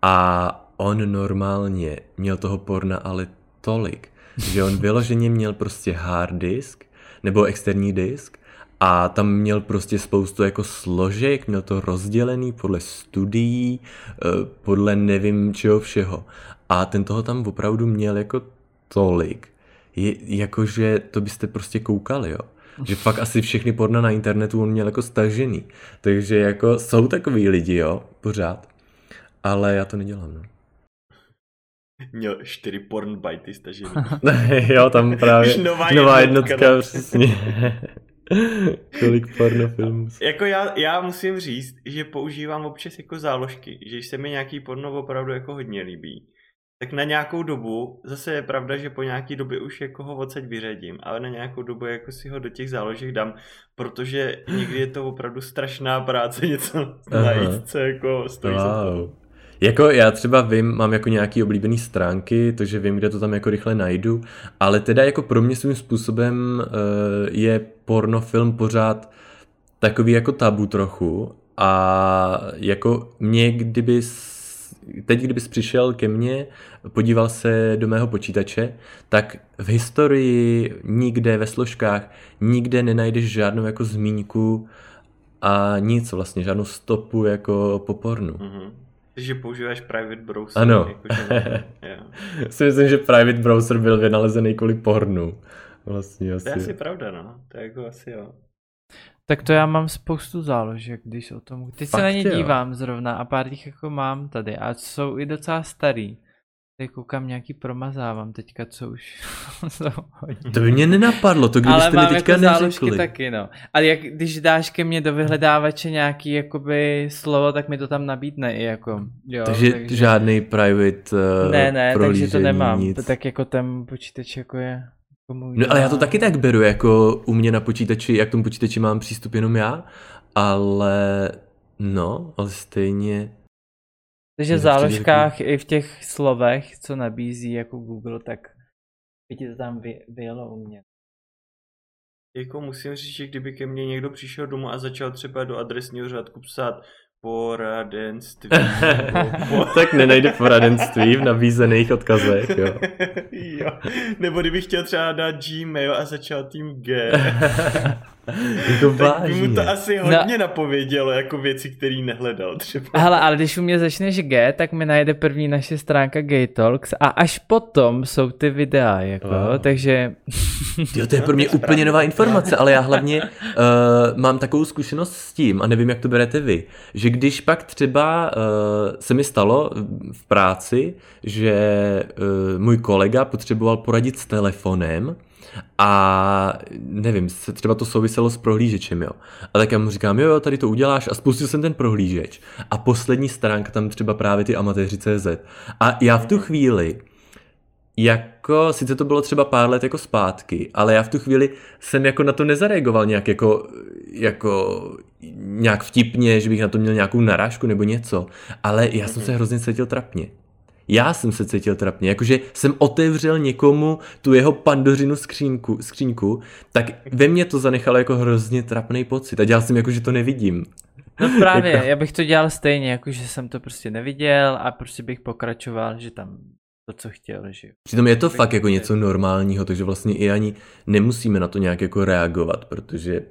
a on normálně měl toho porna ale tolik, že on vyloženě měl prostě hard disk nebo externí disk a tam měl prostě spoustu jako složek, měl to rozdělený podle studií, eh, podle nevím čeho všeho. A ten toho tam opravdu měl jako tolik, je, jakože to byste prostě koukali, jo. Že fakt asi všechny porna na internetu on měl jako stažený. Takže jako jsou takový lidi, jo, pořád. Ale já to nedělám, no. Měl čtyři porn byty stažený. jo, tam právě Už nová nová jednotka, jednotka, no. přesně. Kolik pornofilmů. Jako já, já musím říct, že používám občas jako záložky, že když se mi nějaký porno opravdu jako hodně líbí, tak na nějakou dobu, zase je pravda, že po nějaký době už jako ho odsaď vyřadím, ale na nějakou dobu jako si ho do těch záložek dám, protože někdy je to opravdu strašná práce něco najít, co jako stojí za to. Jako já třeba vím, mám jako nějaký oblíbený stránky, takže vím, kde to tam jako rychle najdu, ale teda jako pro mě svým způsobem uh, je pornofilm pořád takový jako tabu trochu a jako mě kdyby teď kdybys přišel ke mně, podíval se do mého počítače, tak v historii nikde ve složkách nikde nenajdeš žádnou jako zmínku a nic vlastně, žádnou stopu jako po pornu. Mhm. Takže používáš private browser. Ano. Jakože, jo. si myslím, že private browser byl vynalezený kvůli pornu. Vlastně To je asi. asi pravda, no. To je jako asi jo. Tak to já mám spoustu záložek, když o tom, teď Fakt se na ně jo? dívám zrovna a pár těch jako mám tady a jsou i docela starý. Teď koukám nějaký promazávám teďka, co už. To by mě nenapadlo, to Ale kdybyste mi teďka jako neřekli. taky, no. Ale jak, když dáš ke mně do vyhledávače nějaký jakoby slovo, tak mi to tam nabídne i jako, jo. Takže, žádný private uh, Ne, ne, takže to nemám. Nic. Tak jako ten počítač jako je jako můj. No ale já to taky tak beru, jako u mě na počítači, jak tomu počítači mám přístup jenom já, ale no, ale stejně, Takže v záložkách i v těch slovech, co nabízí jako Google, tak by ti to tam vy, vyjelo u mě. Jako musím říct, že kdyby ke mně někdo přišel domů a začal třeba do adresního řádku psát poradenství. po... tak nenajde poradenství v nabízených odkazech, jo. jo. Nebo kdybych chtěl třeba dát Gmail a začal tím G, jako tak by mu to vážně. asi hodně napovědělo, jako věci, které nehledal třeba. Hele, ale když u mě začneš G, tak mi najde první naše stránka Gay Talks a až potom jsou ty videa, jako, Wow. takže... Jo, to je pro mě úplně nová informace, ale já hlavně uh, mám takovou zkušenost s tím, a nevím, jak to berete vy, že když pak třeba uh, se mi stalo v práci, že uh, můj kolega potřeboval poradit s telefonem, a nevím, se třeba to souviselo s prohlížečem, jo. A tak já mu říkám, jo, jo, tady to uděláš a spustil jsem ten prohlížeč. A poslední stránka tam třeba právě ty amatéři.cz. A já v tu chvíli, jako, sice to bylo třeba pár let jako zpátky, ale já v tu chvíli jsem jako na to nezareagoval nějak jako, jako nějak vtipně, že bych na to měl nějakou narážku nebo něco, ale já jsem se hrozně cítil trapně. Já jsem se cítil trapně, jakože jsem otevřel někomu tu jeho pandořinu skřínku, skřínku, tak ve mně to zanechalo jako hrozně trapný pocit a dělal jsem jako, že to nevidím. No právě, Jako- já bych to dělal stejně, jako že jsem to prostě neviděl a prostě bych pokračoval, že tam to, co chtěl, že. Přitom je to fakt jako něco normálního, takže vlastně i ani nemusíme na to nějak jako reagovat, protože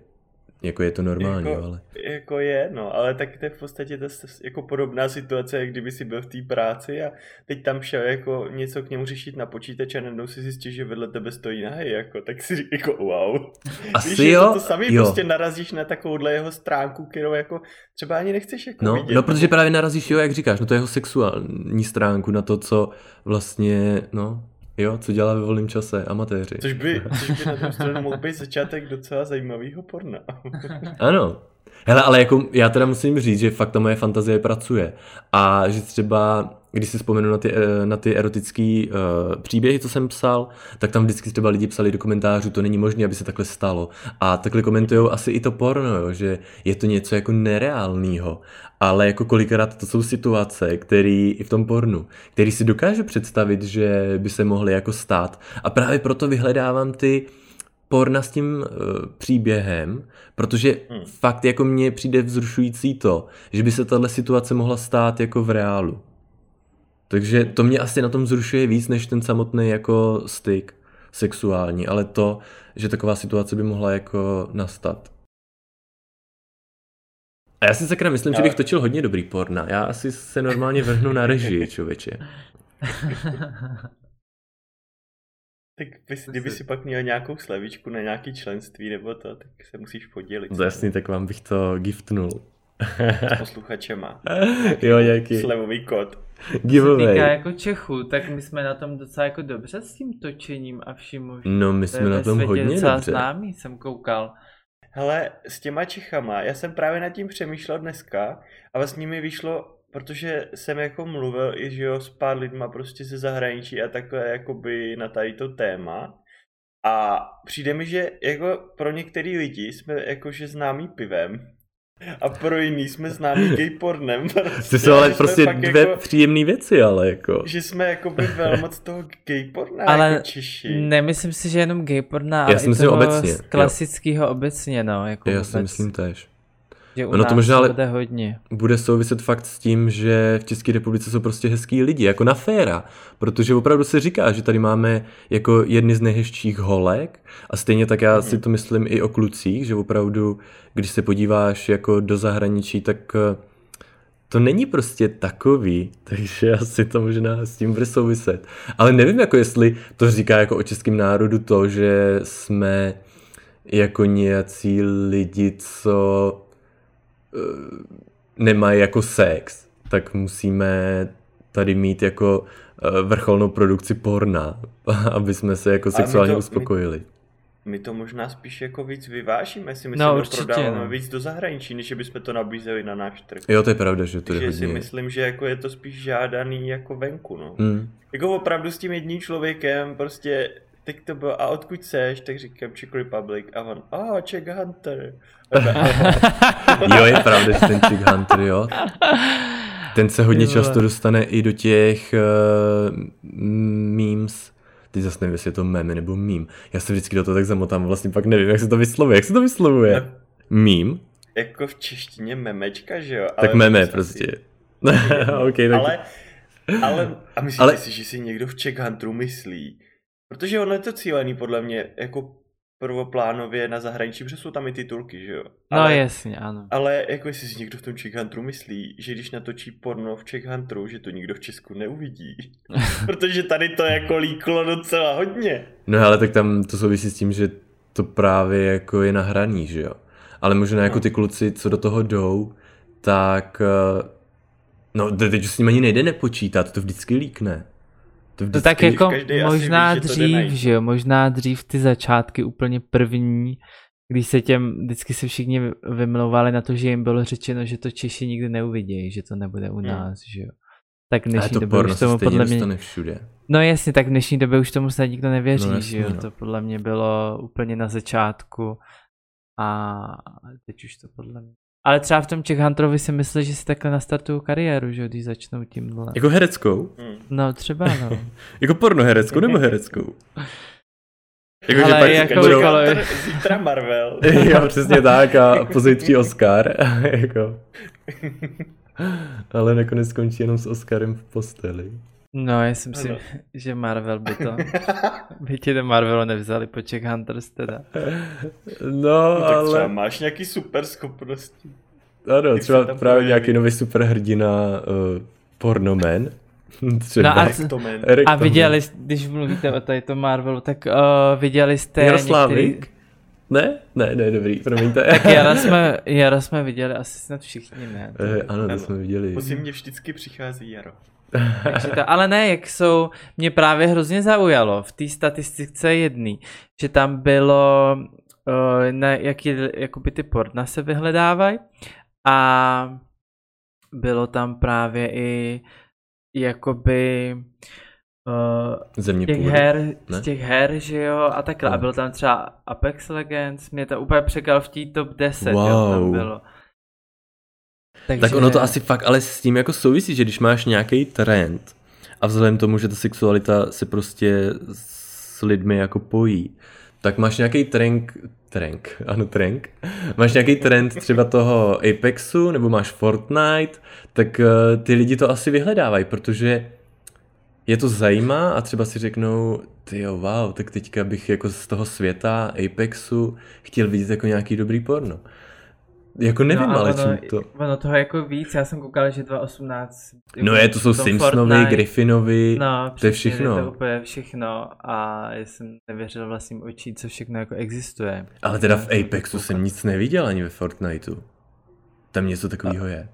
jako je to normální, Jako- ale... Jako je, no, ale tak to je v podstatě to jako podobná situace, jak kdyby si byl v té práci a teď tam šel jako něco k němu řešit na počítač a najednou si zjistil, že vedle tebe stojí nahej, jako, tak si řík- jako wow. Asi Víš, jo, to, to samý, jo. prostě narazíš na takovouhle jeho stránku, kterou jako třeba ani nechceš jako No, vidět. no, protože právě narazíš, jo, jak říkáš, no to je jeho sexuální stránku na to, co vlastně, no, jo, co dělá ve volném čase, amatéři. Což by, což by na tom stranu mohl být začátek docela zajímavého porna. Ano. Hele, ale jako já teda musím říct, že fakt ta moje fantazie pracuje. A že třeba když si vzpomenu na ty, eh, na ty erotické uh, příběhy, co jsem psal, tak tam vždycky třeba lidi psali do komentářů, to není možné, aby se takhle stalo. A takhle komentují asi i to porno, jo, že je to něco jako nereálného. Ale jako kolikrát to jsou situace, které i v tom pornu, který si dokážu představit, že by se mohly jako stát. A právě proto vyhledávám ty porna s tím uh, příběhem, protože hmm. fakt jako mně přijde vzrušující to, že by se tahle situace mohla stát jako v reálu. Takže to mě asi na tom zrušuje víc, než ten samotný jako styk sexuální, ale to, že taková situace by mohla jako nastat. A já si sakra myslím, ale... že bych točil hodně dobrý porna. Já asi se normálně vrhnu na režii, člověče. tak bys, kdyby si pak měl nějakou slevičku na nějaký členství nebo to, tak se musíš podělit. To jasný, tak vám bych to giftnul. S posluchačema. jo, nějaký. Slevový kód. Giveaway. Se týká jako Čechu, tak my jsme na tom docela jako dobře s tím točením a vším možným. No my jsme na tom hodně docela dobře. známý, jsem koukal. Hele, s těma Čechama, já jsem právě nad tím přemýšlel dneska a vlastně mi vyšlo, protože jsem jako mluvil i že jo, s pár lidma prostě ze zahraničí a takhle jakoby na tady to téma. A přijde mi, že jako pro některý lidi jsme jakože známý pivem, a pro jiný jsme známí gay pornem. Prostě, jsou ale prostě dvě jako, příjemné věci, ale jako. Že jsme jako by velmoc toho gay porna ale jako Češi. nemyslím si, že jenom gay porna, ale Já si myslím obecně. klasického obecně, no. Jako Já vůbec. si myslím tež. Že u ono to možná ale bude hodně. bude souviset fakt s tím, že v České republice jsou prostě hezký lidi, jako na féra, protože opravdu se říká, že tady máme jako jedny z nejhezčích holek a stejně tak já si to myslím i o klucích, že opravdu, když se podíváš jako do zahraničí, tak eh, to není prostě takový, takže asi to možná s tím bude souviset. Ale nevím, jako jestli to říká jako o českém národu to, že jsme jako nějací lidi, co nemají jako sex, tak musíme tady mít jako eh, vrcholnou produkci porna, aby jsme se jako sexuálně to, uspokojili. My, my to možná spíš jako víc vyvážíme, si myslím, no, prodáváme no. víc do zahraničí, než bychom to nabízeli na náš trh. Jo, to je pravda, že to Takže je hodně... si myslím, že jako je to spíš žádaný jako venku, no. Hmm. Jako opravdu s tím jedním člověkem prostě teď to bylo, a odkud seš, tak říkám Czech Republic a on, a oh, Czech Hunter. jo, je pravda, že ten Czech Hunter, jo. Ten se hodně často dostane i do těch uh, memes. Ty zase nevím, jestli je to meme nebo meme. Já se vždycky do toho tak zamotám, vlastně pak nevím, jak se to vyslovuje. Jak se to vyslovuje? Ne. Meme? Jako v češtině memečka, že jo? Ale tak meme prostě. okay, tak... Ale, ale, a myslíte ale... si, že si někdo v Czech Hunteru myslí, Protože ono je to cílený podle mě jako prvoplánově na zahraničí, protože jsou tam i titulky, že jo? No ale, jasně, ano. Ale jako jestli si někdo v tom Czech Hunteru myslí, že když natočí porno v Czech Hunteru, že to nikdo v Česku neuvidí. protože tady to jako líklo docela hodně. No ale tak tam to souvisí s tím, že to právě jako je nahraný, že jo? Ale možná jako no. ty kluci, co do toho jdou, tak eh, no teď s ním ani nejde nepočítat, to vždycky líkne. To, to tak jako možná ví, dřív, že jo, možná dřív ty začátky úplně první, když se těm, vždycky se všichni vymlouvali na to, že jim bylo řečeno, že to Češi nikdy neuvidějí, že to nebude u hmm. nás, že jo. Tak v dnešní době už tomu podle mě... všude. No jasně, tak v dnešní době už tomu snad nikdo nevěří, no, jasně, že jo. No. To podle mě bylo úplně na začátku a teď už to podle mě ale třeba v tom Czech Hunterovi si myslí, že si takhle nastartují kariéru, že když začnou tímhle. Jako hereckou? Hmm. No třeba no. jako porno hereckou nebo hereckou? Jako, Ale že pak jako budou... Zítra Marvel. jo, přesně tak a pozítří Oscar. jako. Ale nakonec skončí jenom s Oscarem v posteli. No, já si myslím, že Marvel by to, by ti do Marvelu nevzali po Czech Hunters teda. No, no tak ale... třeba máš nějaký super schopnosti. Ano, třeba právě nějaký nový superhrdina uh, pornoman. Třeba. No a, a viděli, když mluvíte o tady to Marvelu, tak uh, viděli jste Jaroslavik? Některý... Ne? Ne, ne, dobrý, promiňte. tak Jara jsme, Jara jsme viděli asi snad všichni, ne? Eh, ano, to jsme viděli. Mě vždycky přichází Jaro. Takže to, ale ne, jak jsou, mě právě hrozně zaujalo v té statistice jedný, že tam bylo, uh, na jaký, jakoby ty porna se vyhledávají a bylo tam právě i jakoby uh, Země těch her, ne? z těch her, že jo, a takhle. A No. byl tam třeba Apex Legends, mě to úplně překal v té top 10, jo, Wow. tam bylo. Takže, Tak ono to asi fakt ale s tím jako souvisí, že když máš nějaký trend a vzhledem tomu, že ta sexualita se prostě s lidmi jako pojí, tak máš nějaký trend, trend, ano trend, máš nějaký trend třeba toho Apexu nebo máš Fortnite, tak eh, ty lidi to asi vyhledávají, protože je to zajímá a třeba si řeknou, ty jo, wow, tak teďka bych jako z toho světa Apexu chtěl vidět jako nějaký dobrý porno. Jako nevím, no, ale ono, čím to... Ono toho jako víc, já jsem koukal, že 2.18. No jako je, to jsou tom Simpsonovi. Griffinovi, No, to je všechno. To úplně všechno a já jsem nevěřil vlastním očí, co všechno jako existuje. Ale teda v to Apexu koukal. jsem nic neviděl ani ve Fortniteu. Tam něco takového je.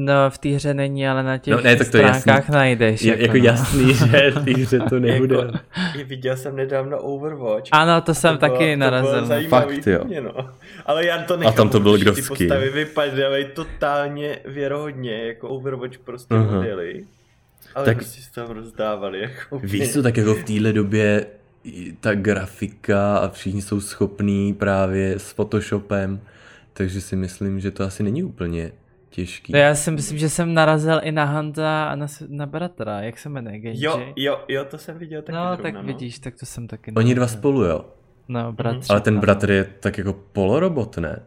No, v té hře není, ale na těch No, ne, tak to stránkách jasný. najdeš. Je jako no. jasný, že v té hře to nebude. Jako, viděl jsem nedávno Overwatch. Ano, to jsem To bylo- taky to narazil. bylo no. zajímavý Fakt, jo. mě, no. Ale já to nechápu, tam to byl protože Ty postavy vypadaly totálně věrohodně, jako Overwatch prostě Aha. modely. Ale Tak- prostě se tam rozdávali. Jako Víš co, tak jako v téhle době i ta grafika a všichni jsou schopní právě s Photoshopem, takže si myslím, že to asi není úplně těžký. No já si myslím, že jsem narazil i na Hanta a na, na bratra, jak se jmenuje, Genji? Jo, jo, jo, to jsem viděl taky no, zrovna, tak no. vidíš, tak to jsem taky Oni dva narazil. spolu, jo. No, bratře. Ale ten ano. bratr je tak jako polorobot, ne?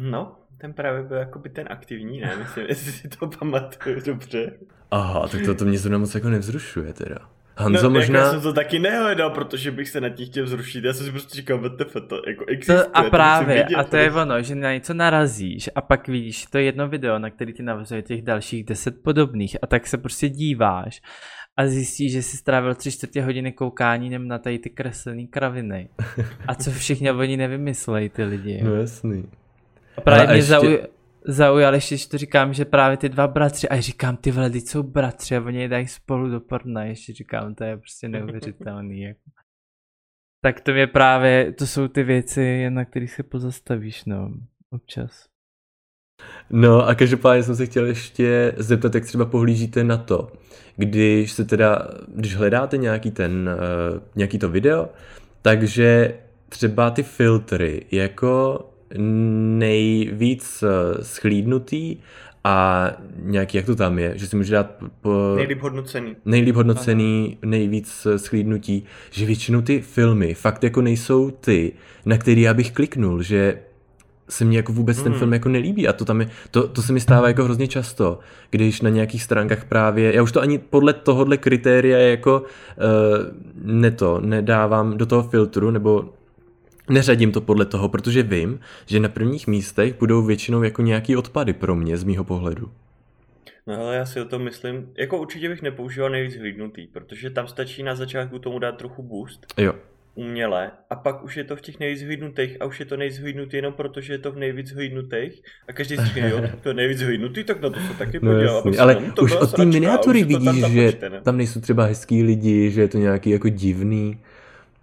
No, ten právě byl jakoby ten aktivní, ne? Myslím, jestli si to pamatuju dobře. Aha, tak to, to mě zrovna moc jako nevzrušuje teda. No, Hanzo jako možná... já jsem to taky nehledal, protože bych se nad tím chtěl zrušit. Já jsem si prostě říkal, WTF, to jako existuje. To, a to právě, musím vidět, a to je ono, že na něco narazíš a pak vidíš to jedno video, na který ti navazuje těch dalších deset podobných a tak se prostě díváš a zjistíš, že jsi strávil tři čtvrtě hodiny koukáním na tady ty kreslený kraviny. A co všichni oni nevymyslejí ty lidi. No jasný. A právě a mě ještě- zauj, zaujal ještě, když to říkám, že právě ty dva bratři, a říkám, ty vole, jsou bratři a oni je dají spolu do porna, ještě říkám, to je prostě neuvěřitelný. Jako. Tak to mě právě, to jsou ty věci, na kterých se pozastavíš, no, občas. No a každopádně jsem se chtěl ještě zeptat, jak třeba pohlížíte na to, když se teda, když hledáte nějaký ten, uh, nějaký to video, takže třeba ty filtry jako nejvíc uh, schlídnutý a nějaký, jak to tam je, že si může dát po, Nejlíp hodnocený. nejlíp hodnocený, nejvíc eh, schlídnutí, že většinou ty filmy fakt jako nejsou ty, na který já bych kliknul, že se mně jako vůbec ten Mm. film jako nelíbí a to tam je, to, to se mi stává jako hrozně často, když na nějakých stránkách právě, já už to ani podle tohohle kritéria jako uh, ne to, nedávám do toho filtru, nebo neřadím to podle toho, protože vím, že na prvních místech budou většinou jako nějaký odpady pro mě z mýho pohledu. No ale já si o tom myslím, jako určitě bych nepoužíval nejvíc hlídnutý, protože tam stačí na začátku tomu dát trochu boost, Jo, uměle, a pak už je to v těch nejvíc hlídnutých a už je to nejvíc hlídnutý jenom proto, že je to v nejvíc hlídnutých a každý si říká, jo, to je nejvíc hlídnutý, tak na to se taky No si ale to už od té miniatury vidíš, že tam nejsou třeba hezký lidi, že je to nějaký jako divný.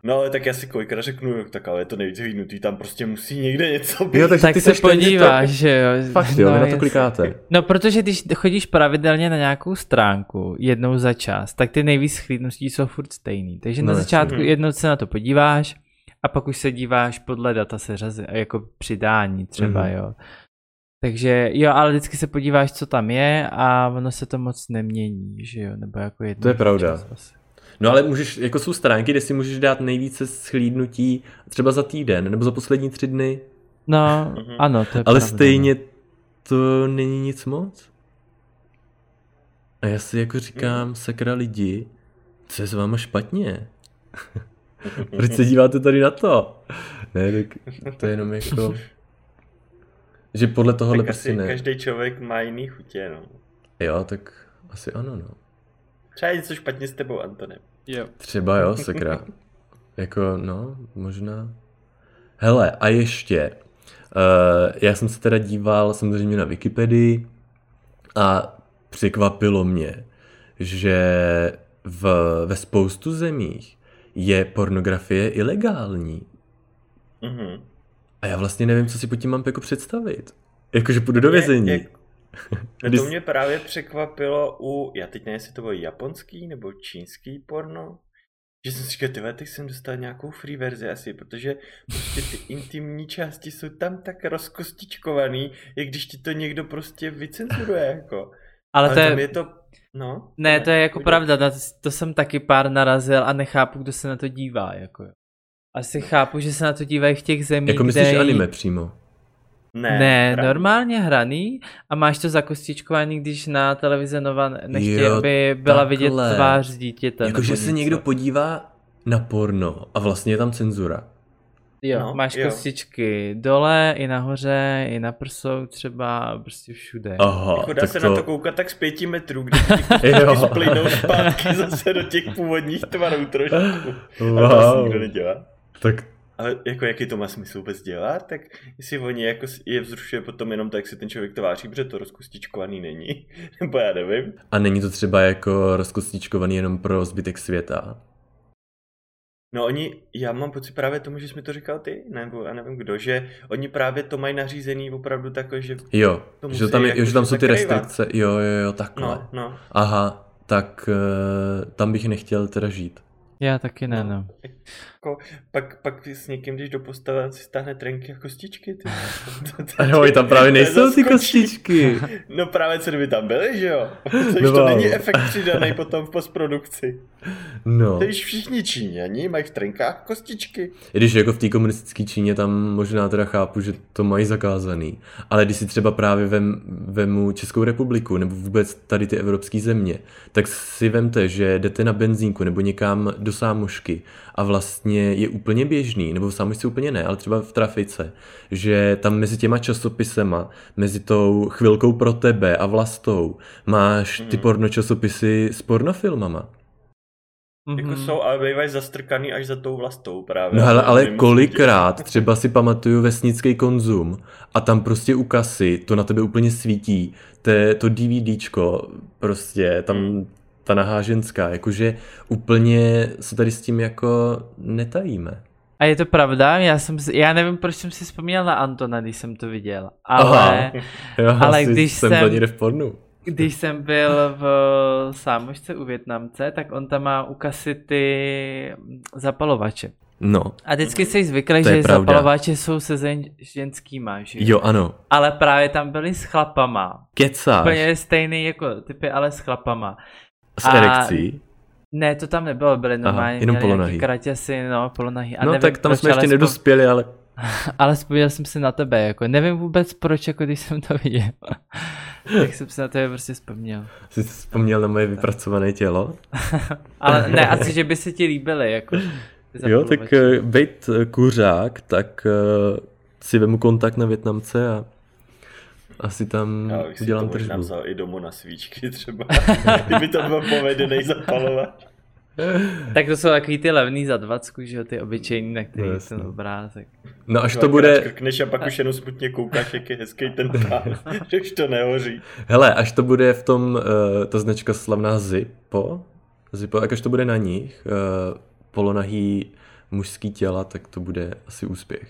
No ale tak já si kolikrát řeknu, jo, tak ale je to nejvíc hlídnutý, tam prostě musí někde něco být. Jo, takže Tak ty se že to- podíváš, že jo. Fakt jo, vy na to klikáte. No, protože když chodíš pravidelně na nějakou stránku jednou za čas, tak ty nejvíc schlídností jsou furt stejný. Takže No, na začátku Mhm. jednou se na to podíváš a pak už se díváš podle data seřazy, jako přidání třeba, Mhm. jo. Takže jo, ale vždycky se podíváš, co tam je a ono se to moc nemění, že jo, nebo jako jednou To je pravda. čas asi. No ale můžeš, jako jsou stránky, kde si můžeš dát nejvíce schlídnutí třeba za týden, nebo za poslední tři dny, No, Mhm. ano, to je ale pravda, stejně to není nic moc. A já si jako říkám, sakra lidi, co je s váma špatně? Proč se díváte tady na to? Ne, tak to je jenom jako... Že podle tohohle tak prostě asi ne. každý člověk má jiný chutě, no. Jo, tak asi ano, no. Třeba je něco špatně s tebou, Antonem. Jo. Třeba jo, sakra. jako, no, možná. Hele, a ještě, uh, já jsem se teda díval samozřejmě na Wikipedii a překvapilo mě, že v, ve spoustu zemích je pornografie ilegální. Mhm. A já vlastně nevím, co si pod tím mám jako představit. Jakože půjdu do vězení. Jak, No Když- to mě právě překvapilo u, já teď nevím, jestli to bylo japonský nebo čínský porno, že jsem si říkal, tyhle, teď jsem dostal nějakou free verzi asi, protože prostě ty intimní části jsou tam tak rozkostičkovaný, jak když ti to někdo prostě vycenzuruje, jako. Ale to tam je, je to, no. ne, to je jako pravda, na to, to jsem taky pár narazil a nechápu, kdo se na to dívá, jako jo. Asi chápu, že se na to dívají v těch zemích, Jako myslíš kde... anime přímo? Ne, Ne, právě. normálně hraný a máš to zakostičkovaný, když na televize Nova nechtějí, Jo, aby byla vidět takhle. tvář dítěte. Jakože se někdo podívá na porno a vlastně je tam cenzura. Jo, No, máš jo. kostičky dole, i nahoře, i na prsou třeba, prostě všude. Aha, Jako dá tak se to... na to koukat tak z pěti metrů, kostičky Jo. splynou zpátky zase do těch původních tvarů trošku. Wow. A to asi nikdo nedělá. Tak Ale jako jaký to má smysl vůbec dělat, tak jestli oni jako je vzrušuje potom jenom tak, jak se ten člověk tváří, protože to rozkostičkovaný není, nebo já nevím. a není to třeba jako rozkostičkovaný jenom pro zbytek světa? No oni, já mám pocit právě tomu, že jsi mi to říkal ty, nebo já nevím kdo, že oni právě to mají nařízený opravdu takhle, že Jo, To že tam, je, jako že tam jsou ty zakrývat. restrikce. Jo, jo, jo, takhle. no, no. Aha, tak uh, tam bych nechtěl teda žít. Já taky ne, no. Jako, pak, pak s někým, když do postele si stáhne trenky a kostičky. Ty. To- to- Ano, tam právě nejsou ty kostičky. No právě co kdyby tam byly, že jo? Což No, to není efekt přidaný potom v postprodukci. No, Když všichni Číňani mají v trenkách kostičky. i když jako v té komunistické Číně tam možná teda chápu, že to mají zakázaný. Ale když si třeba právě vem, vemu Českou republiku nebo vůbec tady ty evropské země, tak si vemte, že jdete na benzínku nebo někam do sámošky a vlastně je úplně běžný, nebo v sámošce úplně ne, ale třeba v trafice, že tam mezi těma časopisema, mezi tou chvilkou pro tebe a vlastou, máš ty Mhm. pornočasopisy s pornofilmama. Jako Mhm. jsou, ale bývají zastrkaný až za tou vlastou právě. No hele, To ale kolikrát třeba si pamatuju vesnický konzum a tam prostě u kasy to na tebe úplně svítí, te, to DVDčko, prostě tam Hmm. ta nahá ženská, jakože úplně se tady s tím jako netajíme. A je to pravda, já jsem, já nevím, proč jsem si vzpomněl na Antona, když jsem to viděl, ale Aha. Jo, Ale když jsem, jsem- v pornu. Když jsem byl v sámošce u Větnamce, tak on tam má u kasy ty zapalovače. No, A vždycky jsi zvyklý, že pravda. zapalovače jsou se ženskýma, že? jo ano, Ale právě tam byli s chlapama. kecáš Úplně stejný jako typy, ale s chlapama. s a- erekcí. Ne, to tam nebylo, byly normálně, jenom polonahý. kraťasy, no, polonahý. A No nevím tak tam proč, jsme ještě ale vzpom- nedospěli, ale Ale vzpomněl jsem si na tebe, jako nevím vůbec proč, jako když jsem to viděl. Tak jsem si na tebe prostě vzpomněl. jsi vzpomněl na moje vypracované tělo. Ale ne, asi, že by se ti líbily, jako. Jo, tak uh, bejt uh, kuřák, tak uh, si vemu kontakt na Větnamce a asi tam Já bych si to udělám tržbu. vzal i domů na svíčky třeba. Kdyby to byl povedený zapalovač. Tak to jsou takový ty levný za dvacku, že jo, ty obyčejný, na který No, ten obrázek. No až to Dvakrát bude, Krkneš a pak už jenom smutně koukáš, jak je hezký ten pán. že už to nehoří. hele, až to bude v tom, uh, ta značka slavná Zippo, Zippo, jak až to bude na nich, uh, polonahý mužský těla, tak to bude asi úspěch.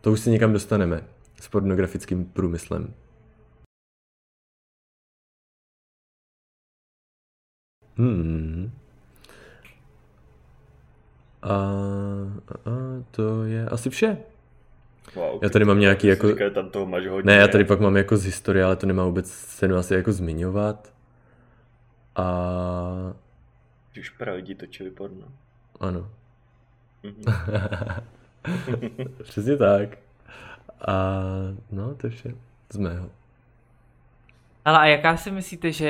To už si někam dostaneme s pornografickým průmyslem. Hmm. A, a, to je asi vše. Wow, Já tady mám nějaký jako- Říkal, tam toho máš hodně. Ne, já tady pak mám jako z historie, ale to nemá vůbec cenu asi jako zmiňovat. A Už pravdí točili porno. ano. Mhm. Přesně tak. A no, to je vše z mého. Ale a jaká si myslíte, že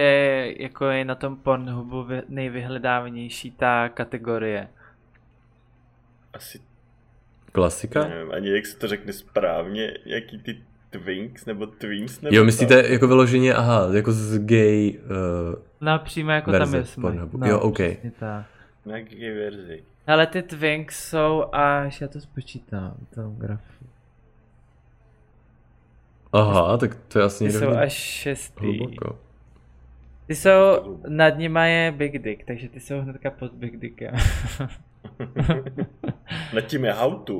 jako je na tom Pornhubu vy- nejvyhledávanější ta kategorie? Asi Klasika? nevím, ani jak se to řekne správně, jaký ty twinks nebo twins nebo Jo, myslíte jako vyloženě, aha, jako z gay uh, No přímo jako Verze tam je. Pornhubu. No, Jo, OK. tak. Na jaké verzi? Ale ty Twinks jsou až, já to spočítám, to grafu. Aha, tak to je asi Ty jsou až šestý. hluboko. Ty jsou, nad nima je Big Dick, takže ty jsou hnedka pod Big Dickem. Nad tím je how to.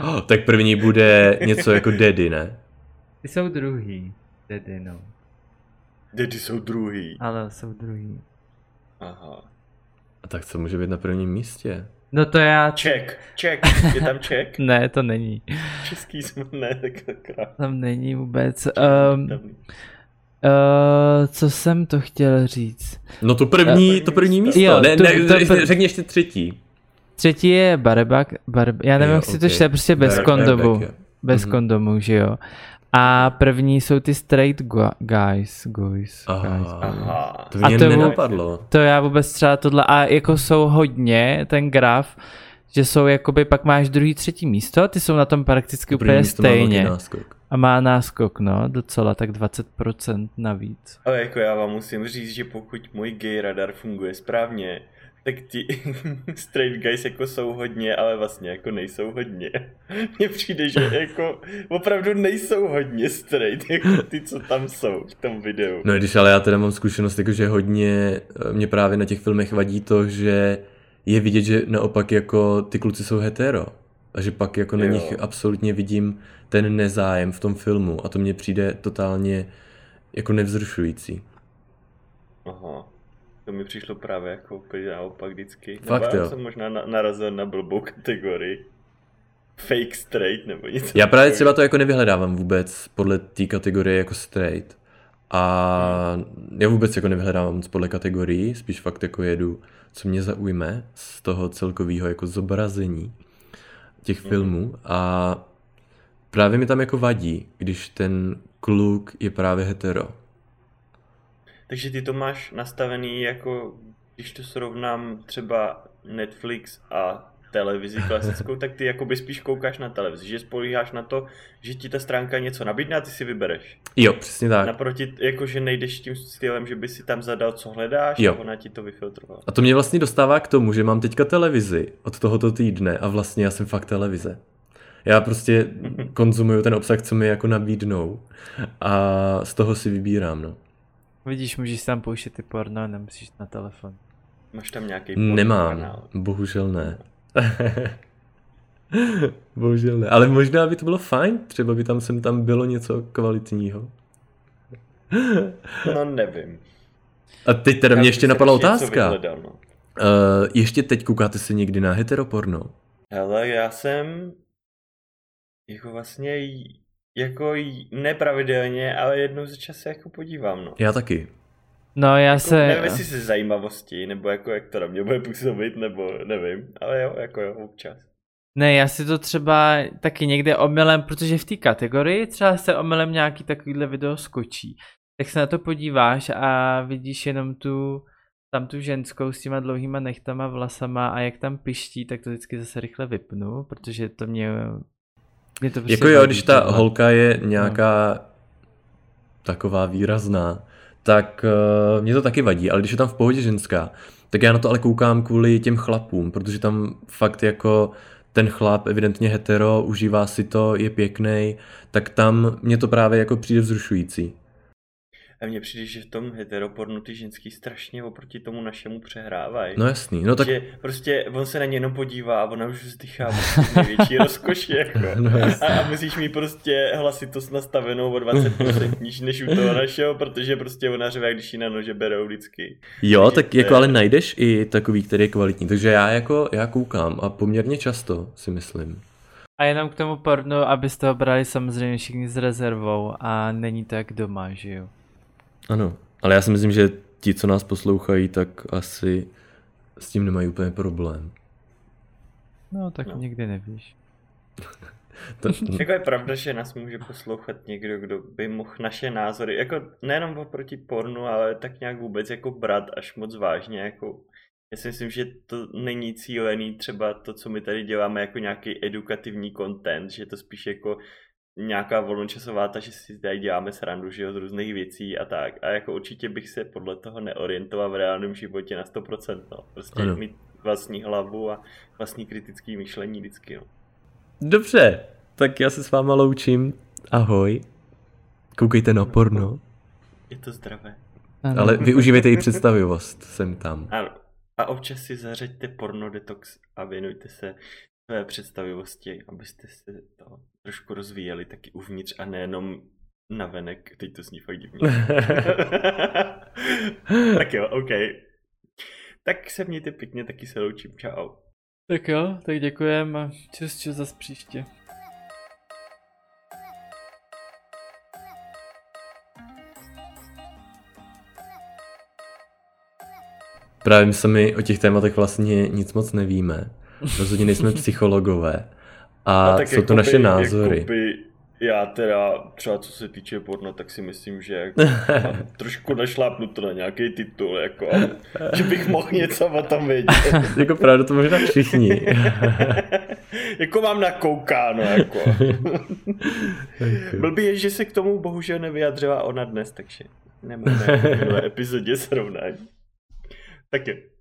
Oh, tak první bude něco jako daddy, ne? Ty jsou druhý. Tedy no. Daddy jsou druhý. Ale jsou druhý. Aha. A tak co může být na prvním místě? No to já... Ček, ček, je tam ček? Ne, to není. Český jsme, ne, tak krát. Tam není vůbec. Um, uh, co jsem to chtěl říct? No to první, to první místo. Jo, ne, to- ne, to pr- řekni ještě třetí. Třetí je Barebak, Barb, já nevím, Jo, jak si to ok. čte, prostě bez Bar- kondomu. Bez Mhm. kondomu, že jo. A první jsou ty straight gu- guys, guys, guys. Aha. To A mě to vů- nenapadlo. To já vůbec třeba tohle, a jako jsou hodně, ten graf, že jsou jakoby, pak máš druhý, třetí místo, ty jsou na tom prakticky úplně má stejně. náskok. A má náskok, no, docela, tak 20% navíc. Ale jako já vám musím říct, že pokud můj gay radar funguje správně, tak ti straight guys jako jsou hodně, ale vlastně jako nejsou hodně. Mně přijde, že jako opravdu nejsou hodně straight, jako ty, co tam jsou v tom videu. No i když ale já teda mám zkušenost, jako že hodně eh, mě právě na těch filmech vadí to, že je vidět, že naopak jako ty kluci jsou hetero. A že pak jako na Jo. nich absolutně vidím ten nezájem v tom filmu a to mně přijde totálně jako nevzrušující. Aha. To mi přišlo právě jako úplně naopak vždycky. Fakt nebo jo. jsem možná na, narazil na blbou kategorii. Fake straight nebo něco. Já právě třeba to jako nevyhledávám vůbec podle té kategorie jako straight. A já vůbec jako nevyhledávám moc podle kategorií, spíš fakt jako jedu, co mě zaujme z toho celkového jako zobrazení těch Mhm. filmů a právě mi tam jako vadí, když ten kluk je právě hetero. Takže ty to máš nastavený jako, když to srovnám třeba Netflix a televizi klasickou, tak ty jakoby spíš koukáš na televizi, že spolíháš na to, že ti ta stránka něco nabídne a ty si vybereš. Jo, přesně tak. Naproti, jakože nejdeš tím stylem, že by si tam zadal, co hledáš Jo. a ona ti to vyfiltrovala. A to mě vlastně dostává k tomu, že mám teďka televizi od tohoto týdne a vlastně já jsem fakt televize. Já prostě konzumuju ten obsah, co mi jako nabídnou a z toho si vybírám, no. Vidíš, můžeš tam pouštět ty porno, nemusíš na telefon. Máš tam nějaký Nemám, kanál. bohužel ne. bohužel ne, ale možná by to bylo fajn, třeba by tam sem tam bylo něco kvalitního. No nevím. A teď teda Já mě ještě napadla otázka. vyhledal, no. Uh, ještě teď koukáte se někdy na heteroporno? Hele, já jsem jako vlastně jako nepravidelně, ale jednou za čas se jako podívám, no. Já taky. No já Jako, se... nevím, jestli ze zajímavosti, nebo jako jak to na mě bude působit, nebo nevím, ale jo, jako jo, občas. Ne, já si to třeba taky někde omylem, protože v té kategorii třeba se omylem nějaký takovýhle video skočí. Tak se na to podíváš a vidíš jenom tu, tam tu ženskou s těma dlouhýma nechtama, vlasama a jak tam piští, tak to vždycky zase rychle vypnu, protože to mě... mě to prostě Jako jo, když ta tohle. holka je nějaká taková výrazná, tak uh, mě to taky vadí, ale když je tam v pohodě ženská, tak já na to ale koukám kvůli těm chlapům, protože tam fakt jako ten chlap, evidentně hetero, užívá si to, je pěkný, tak tam mě to právě jako přijde vzrušující. A mně přijde, že v tom heteropornu ty ženský strašně oproti tomu našemu přehrávají. No jasný, no tak Že prostě on se na ně jenom podívá a ona už vzdychá největší rozkoši, jako. No a, a musíš mít prostě hlasitost nastavenou o 20% níž než u toho našeho, protože prostě ona řve, když ji na nože berou vždycky. jo, Takže tak to je- jako ale najdeš i takový, který je kvalitní, takže já jako, já koukám a poměrně často si myslím. A jenom k tomu pornu, abyste ho brali samozřejmě všichni s rezervou a není to jak doma, že jo. Ano, ale já si myslím, že ti, co nás poslouchají, tak asi s tím nemají úplně problém. No tak No. nikdy nevíš. To, Jako je pravda, že nás může poslouchat někdo, kdo by mohl naše názory, jako nejenom oproti pornu, ale tak nějak vůbec jako brát až moc vážně, jako já si myslím, že to není cílený třeba to, co my tady děláme jako nějaký edukativní content, že je to spíš jako nějaká volnočasová ta, že si tady děláme srandu, že jo, z různých věcí a tak. A jako určitě bych se podle toho neorientoval v reálném životě na 100%, no. Prostě Ano. mít vlastní hlavu a vlastní kritický myšlení vždycky, no. Dobře, tak já se s váma loučím. Ahoj. Koukejte na porno, Je to zdravé. Ano. ale využívejte i představivost sem tam. Ano. A občas si zařaďte porno detox a věnujte se své představivosti, abyste se to trošku rozvíjeli taky uvnitř a nejenom na venek. Teď to zní fakt divně. tak jo, OK. Tak se mějte pěkně, taky se loučím. Čau. Tak jo, tak děkujem a čus čus zas příště. Právě my sami o těch tématech vlastně nic moc nevíme. Rozhodně nejsme psychologové. A, a tak jsou to naše názory. Jakoby, já teda třeba co se týče porno, tak si myslím, že jako mám trošku našlápnuto na nějaký titul, jako, že bych mohl něco o tom vědět. jako pravda to možná všichni. jako mám nakoukáno, jako. Blbý je, že se k tomu bohužel nevyjadřila ona dnes, takže nemáme v epizodě srovnání. Tak je.